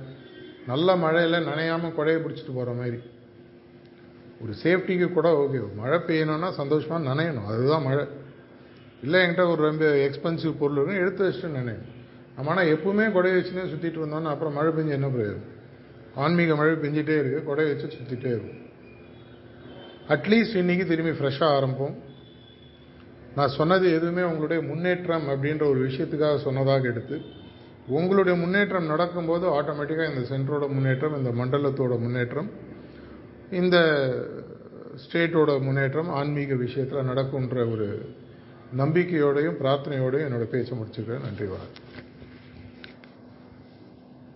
நல்ல மழையில் நனையாமல் குழைய பிடிச்சிட்டு போகிற மாதிரி. ஒரு சேஃப்டிக்கு கூட ஓகே. மழை பெய்யணும்னா சந்தோஷமாக நனையணும். அதுதான் மழை. இல்லை என்கிட்ட ஒரு ரொம்ப எக்ஸ்பென்சிவ் பொருள் இருக்கும் எடுத்து வச்சுட்டு நினைக்கணும் நம்ம ஆனால் எப்பவுமே கொடை வச்சுனே சுற்றிட்டு இருந்தோம்னா அப்புறம் மழை பெஞ்சு என்ன பிரயோஜனம்? ஆன்மீக மழை பெஞ்சிட்டே இருக்கு கொடை வச்சு சுற்றிட்டே இருக்கும். அட்லீஸ்ட் இன்றைக்கி திரும்பி ஃப்ரெஷ்ஷாக ஆரம்பம் நான் சொன்னது எதுவுமே உங்களுடைய முன்னேற்றம் அப்படின்ற ஒரு விஷயத்துக்காக சொன்னதாக எடுத்து உங்களுடைய முன்னேற்றம் நடக்கும்போது ஆட்டோமேட்டிக்காக இந்த சென்டரோட முன்னேற்றம் இந்த மண்டலத்தோட முன்னேற்றம் இந்த ஸ்டேட்டோட முன்னேற்றம் ஆன்மீக விஷயத்தில் நடக்குன்ற ஒரு நம்பிக்கையோடையும் பிரார்த்தனையோடையும் என்னோட பேச்சை முடிச்சுக்கிறேன். நன்றி வணக்கம்.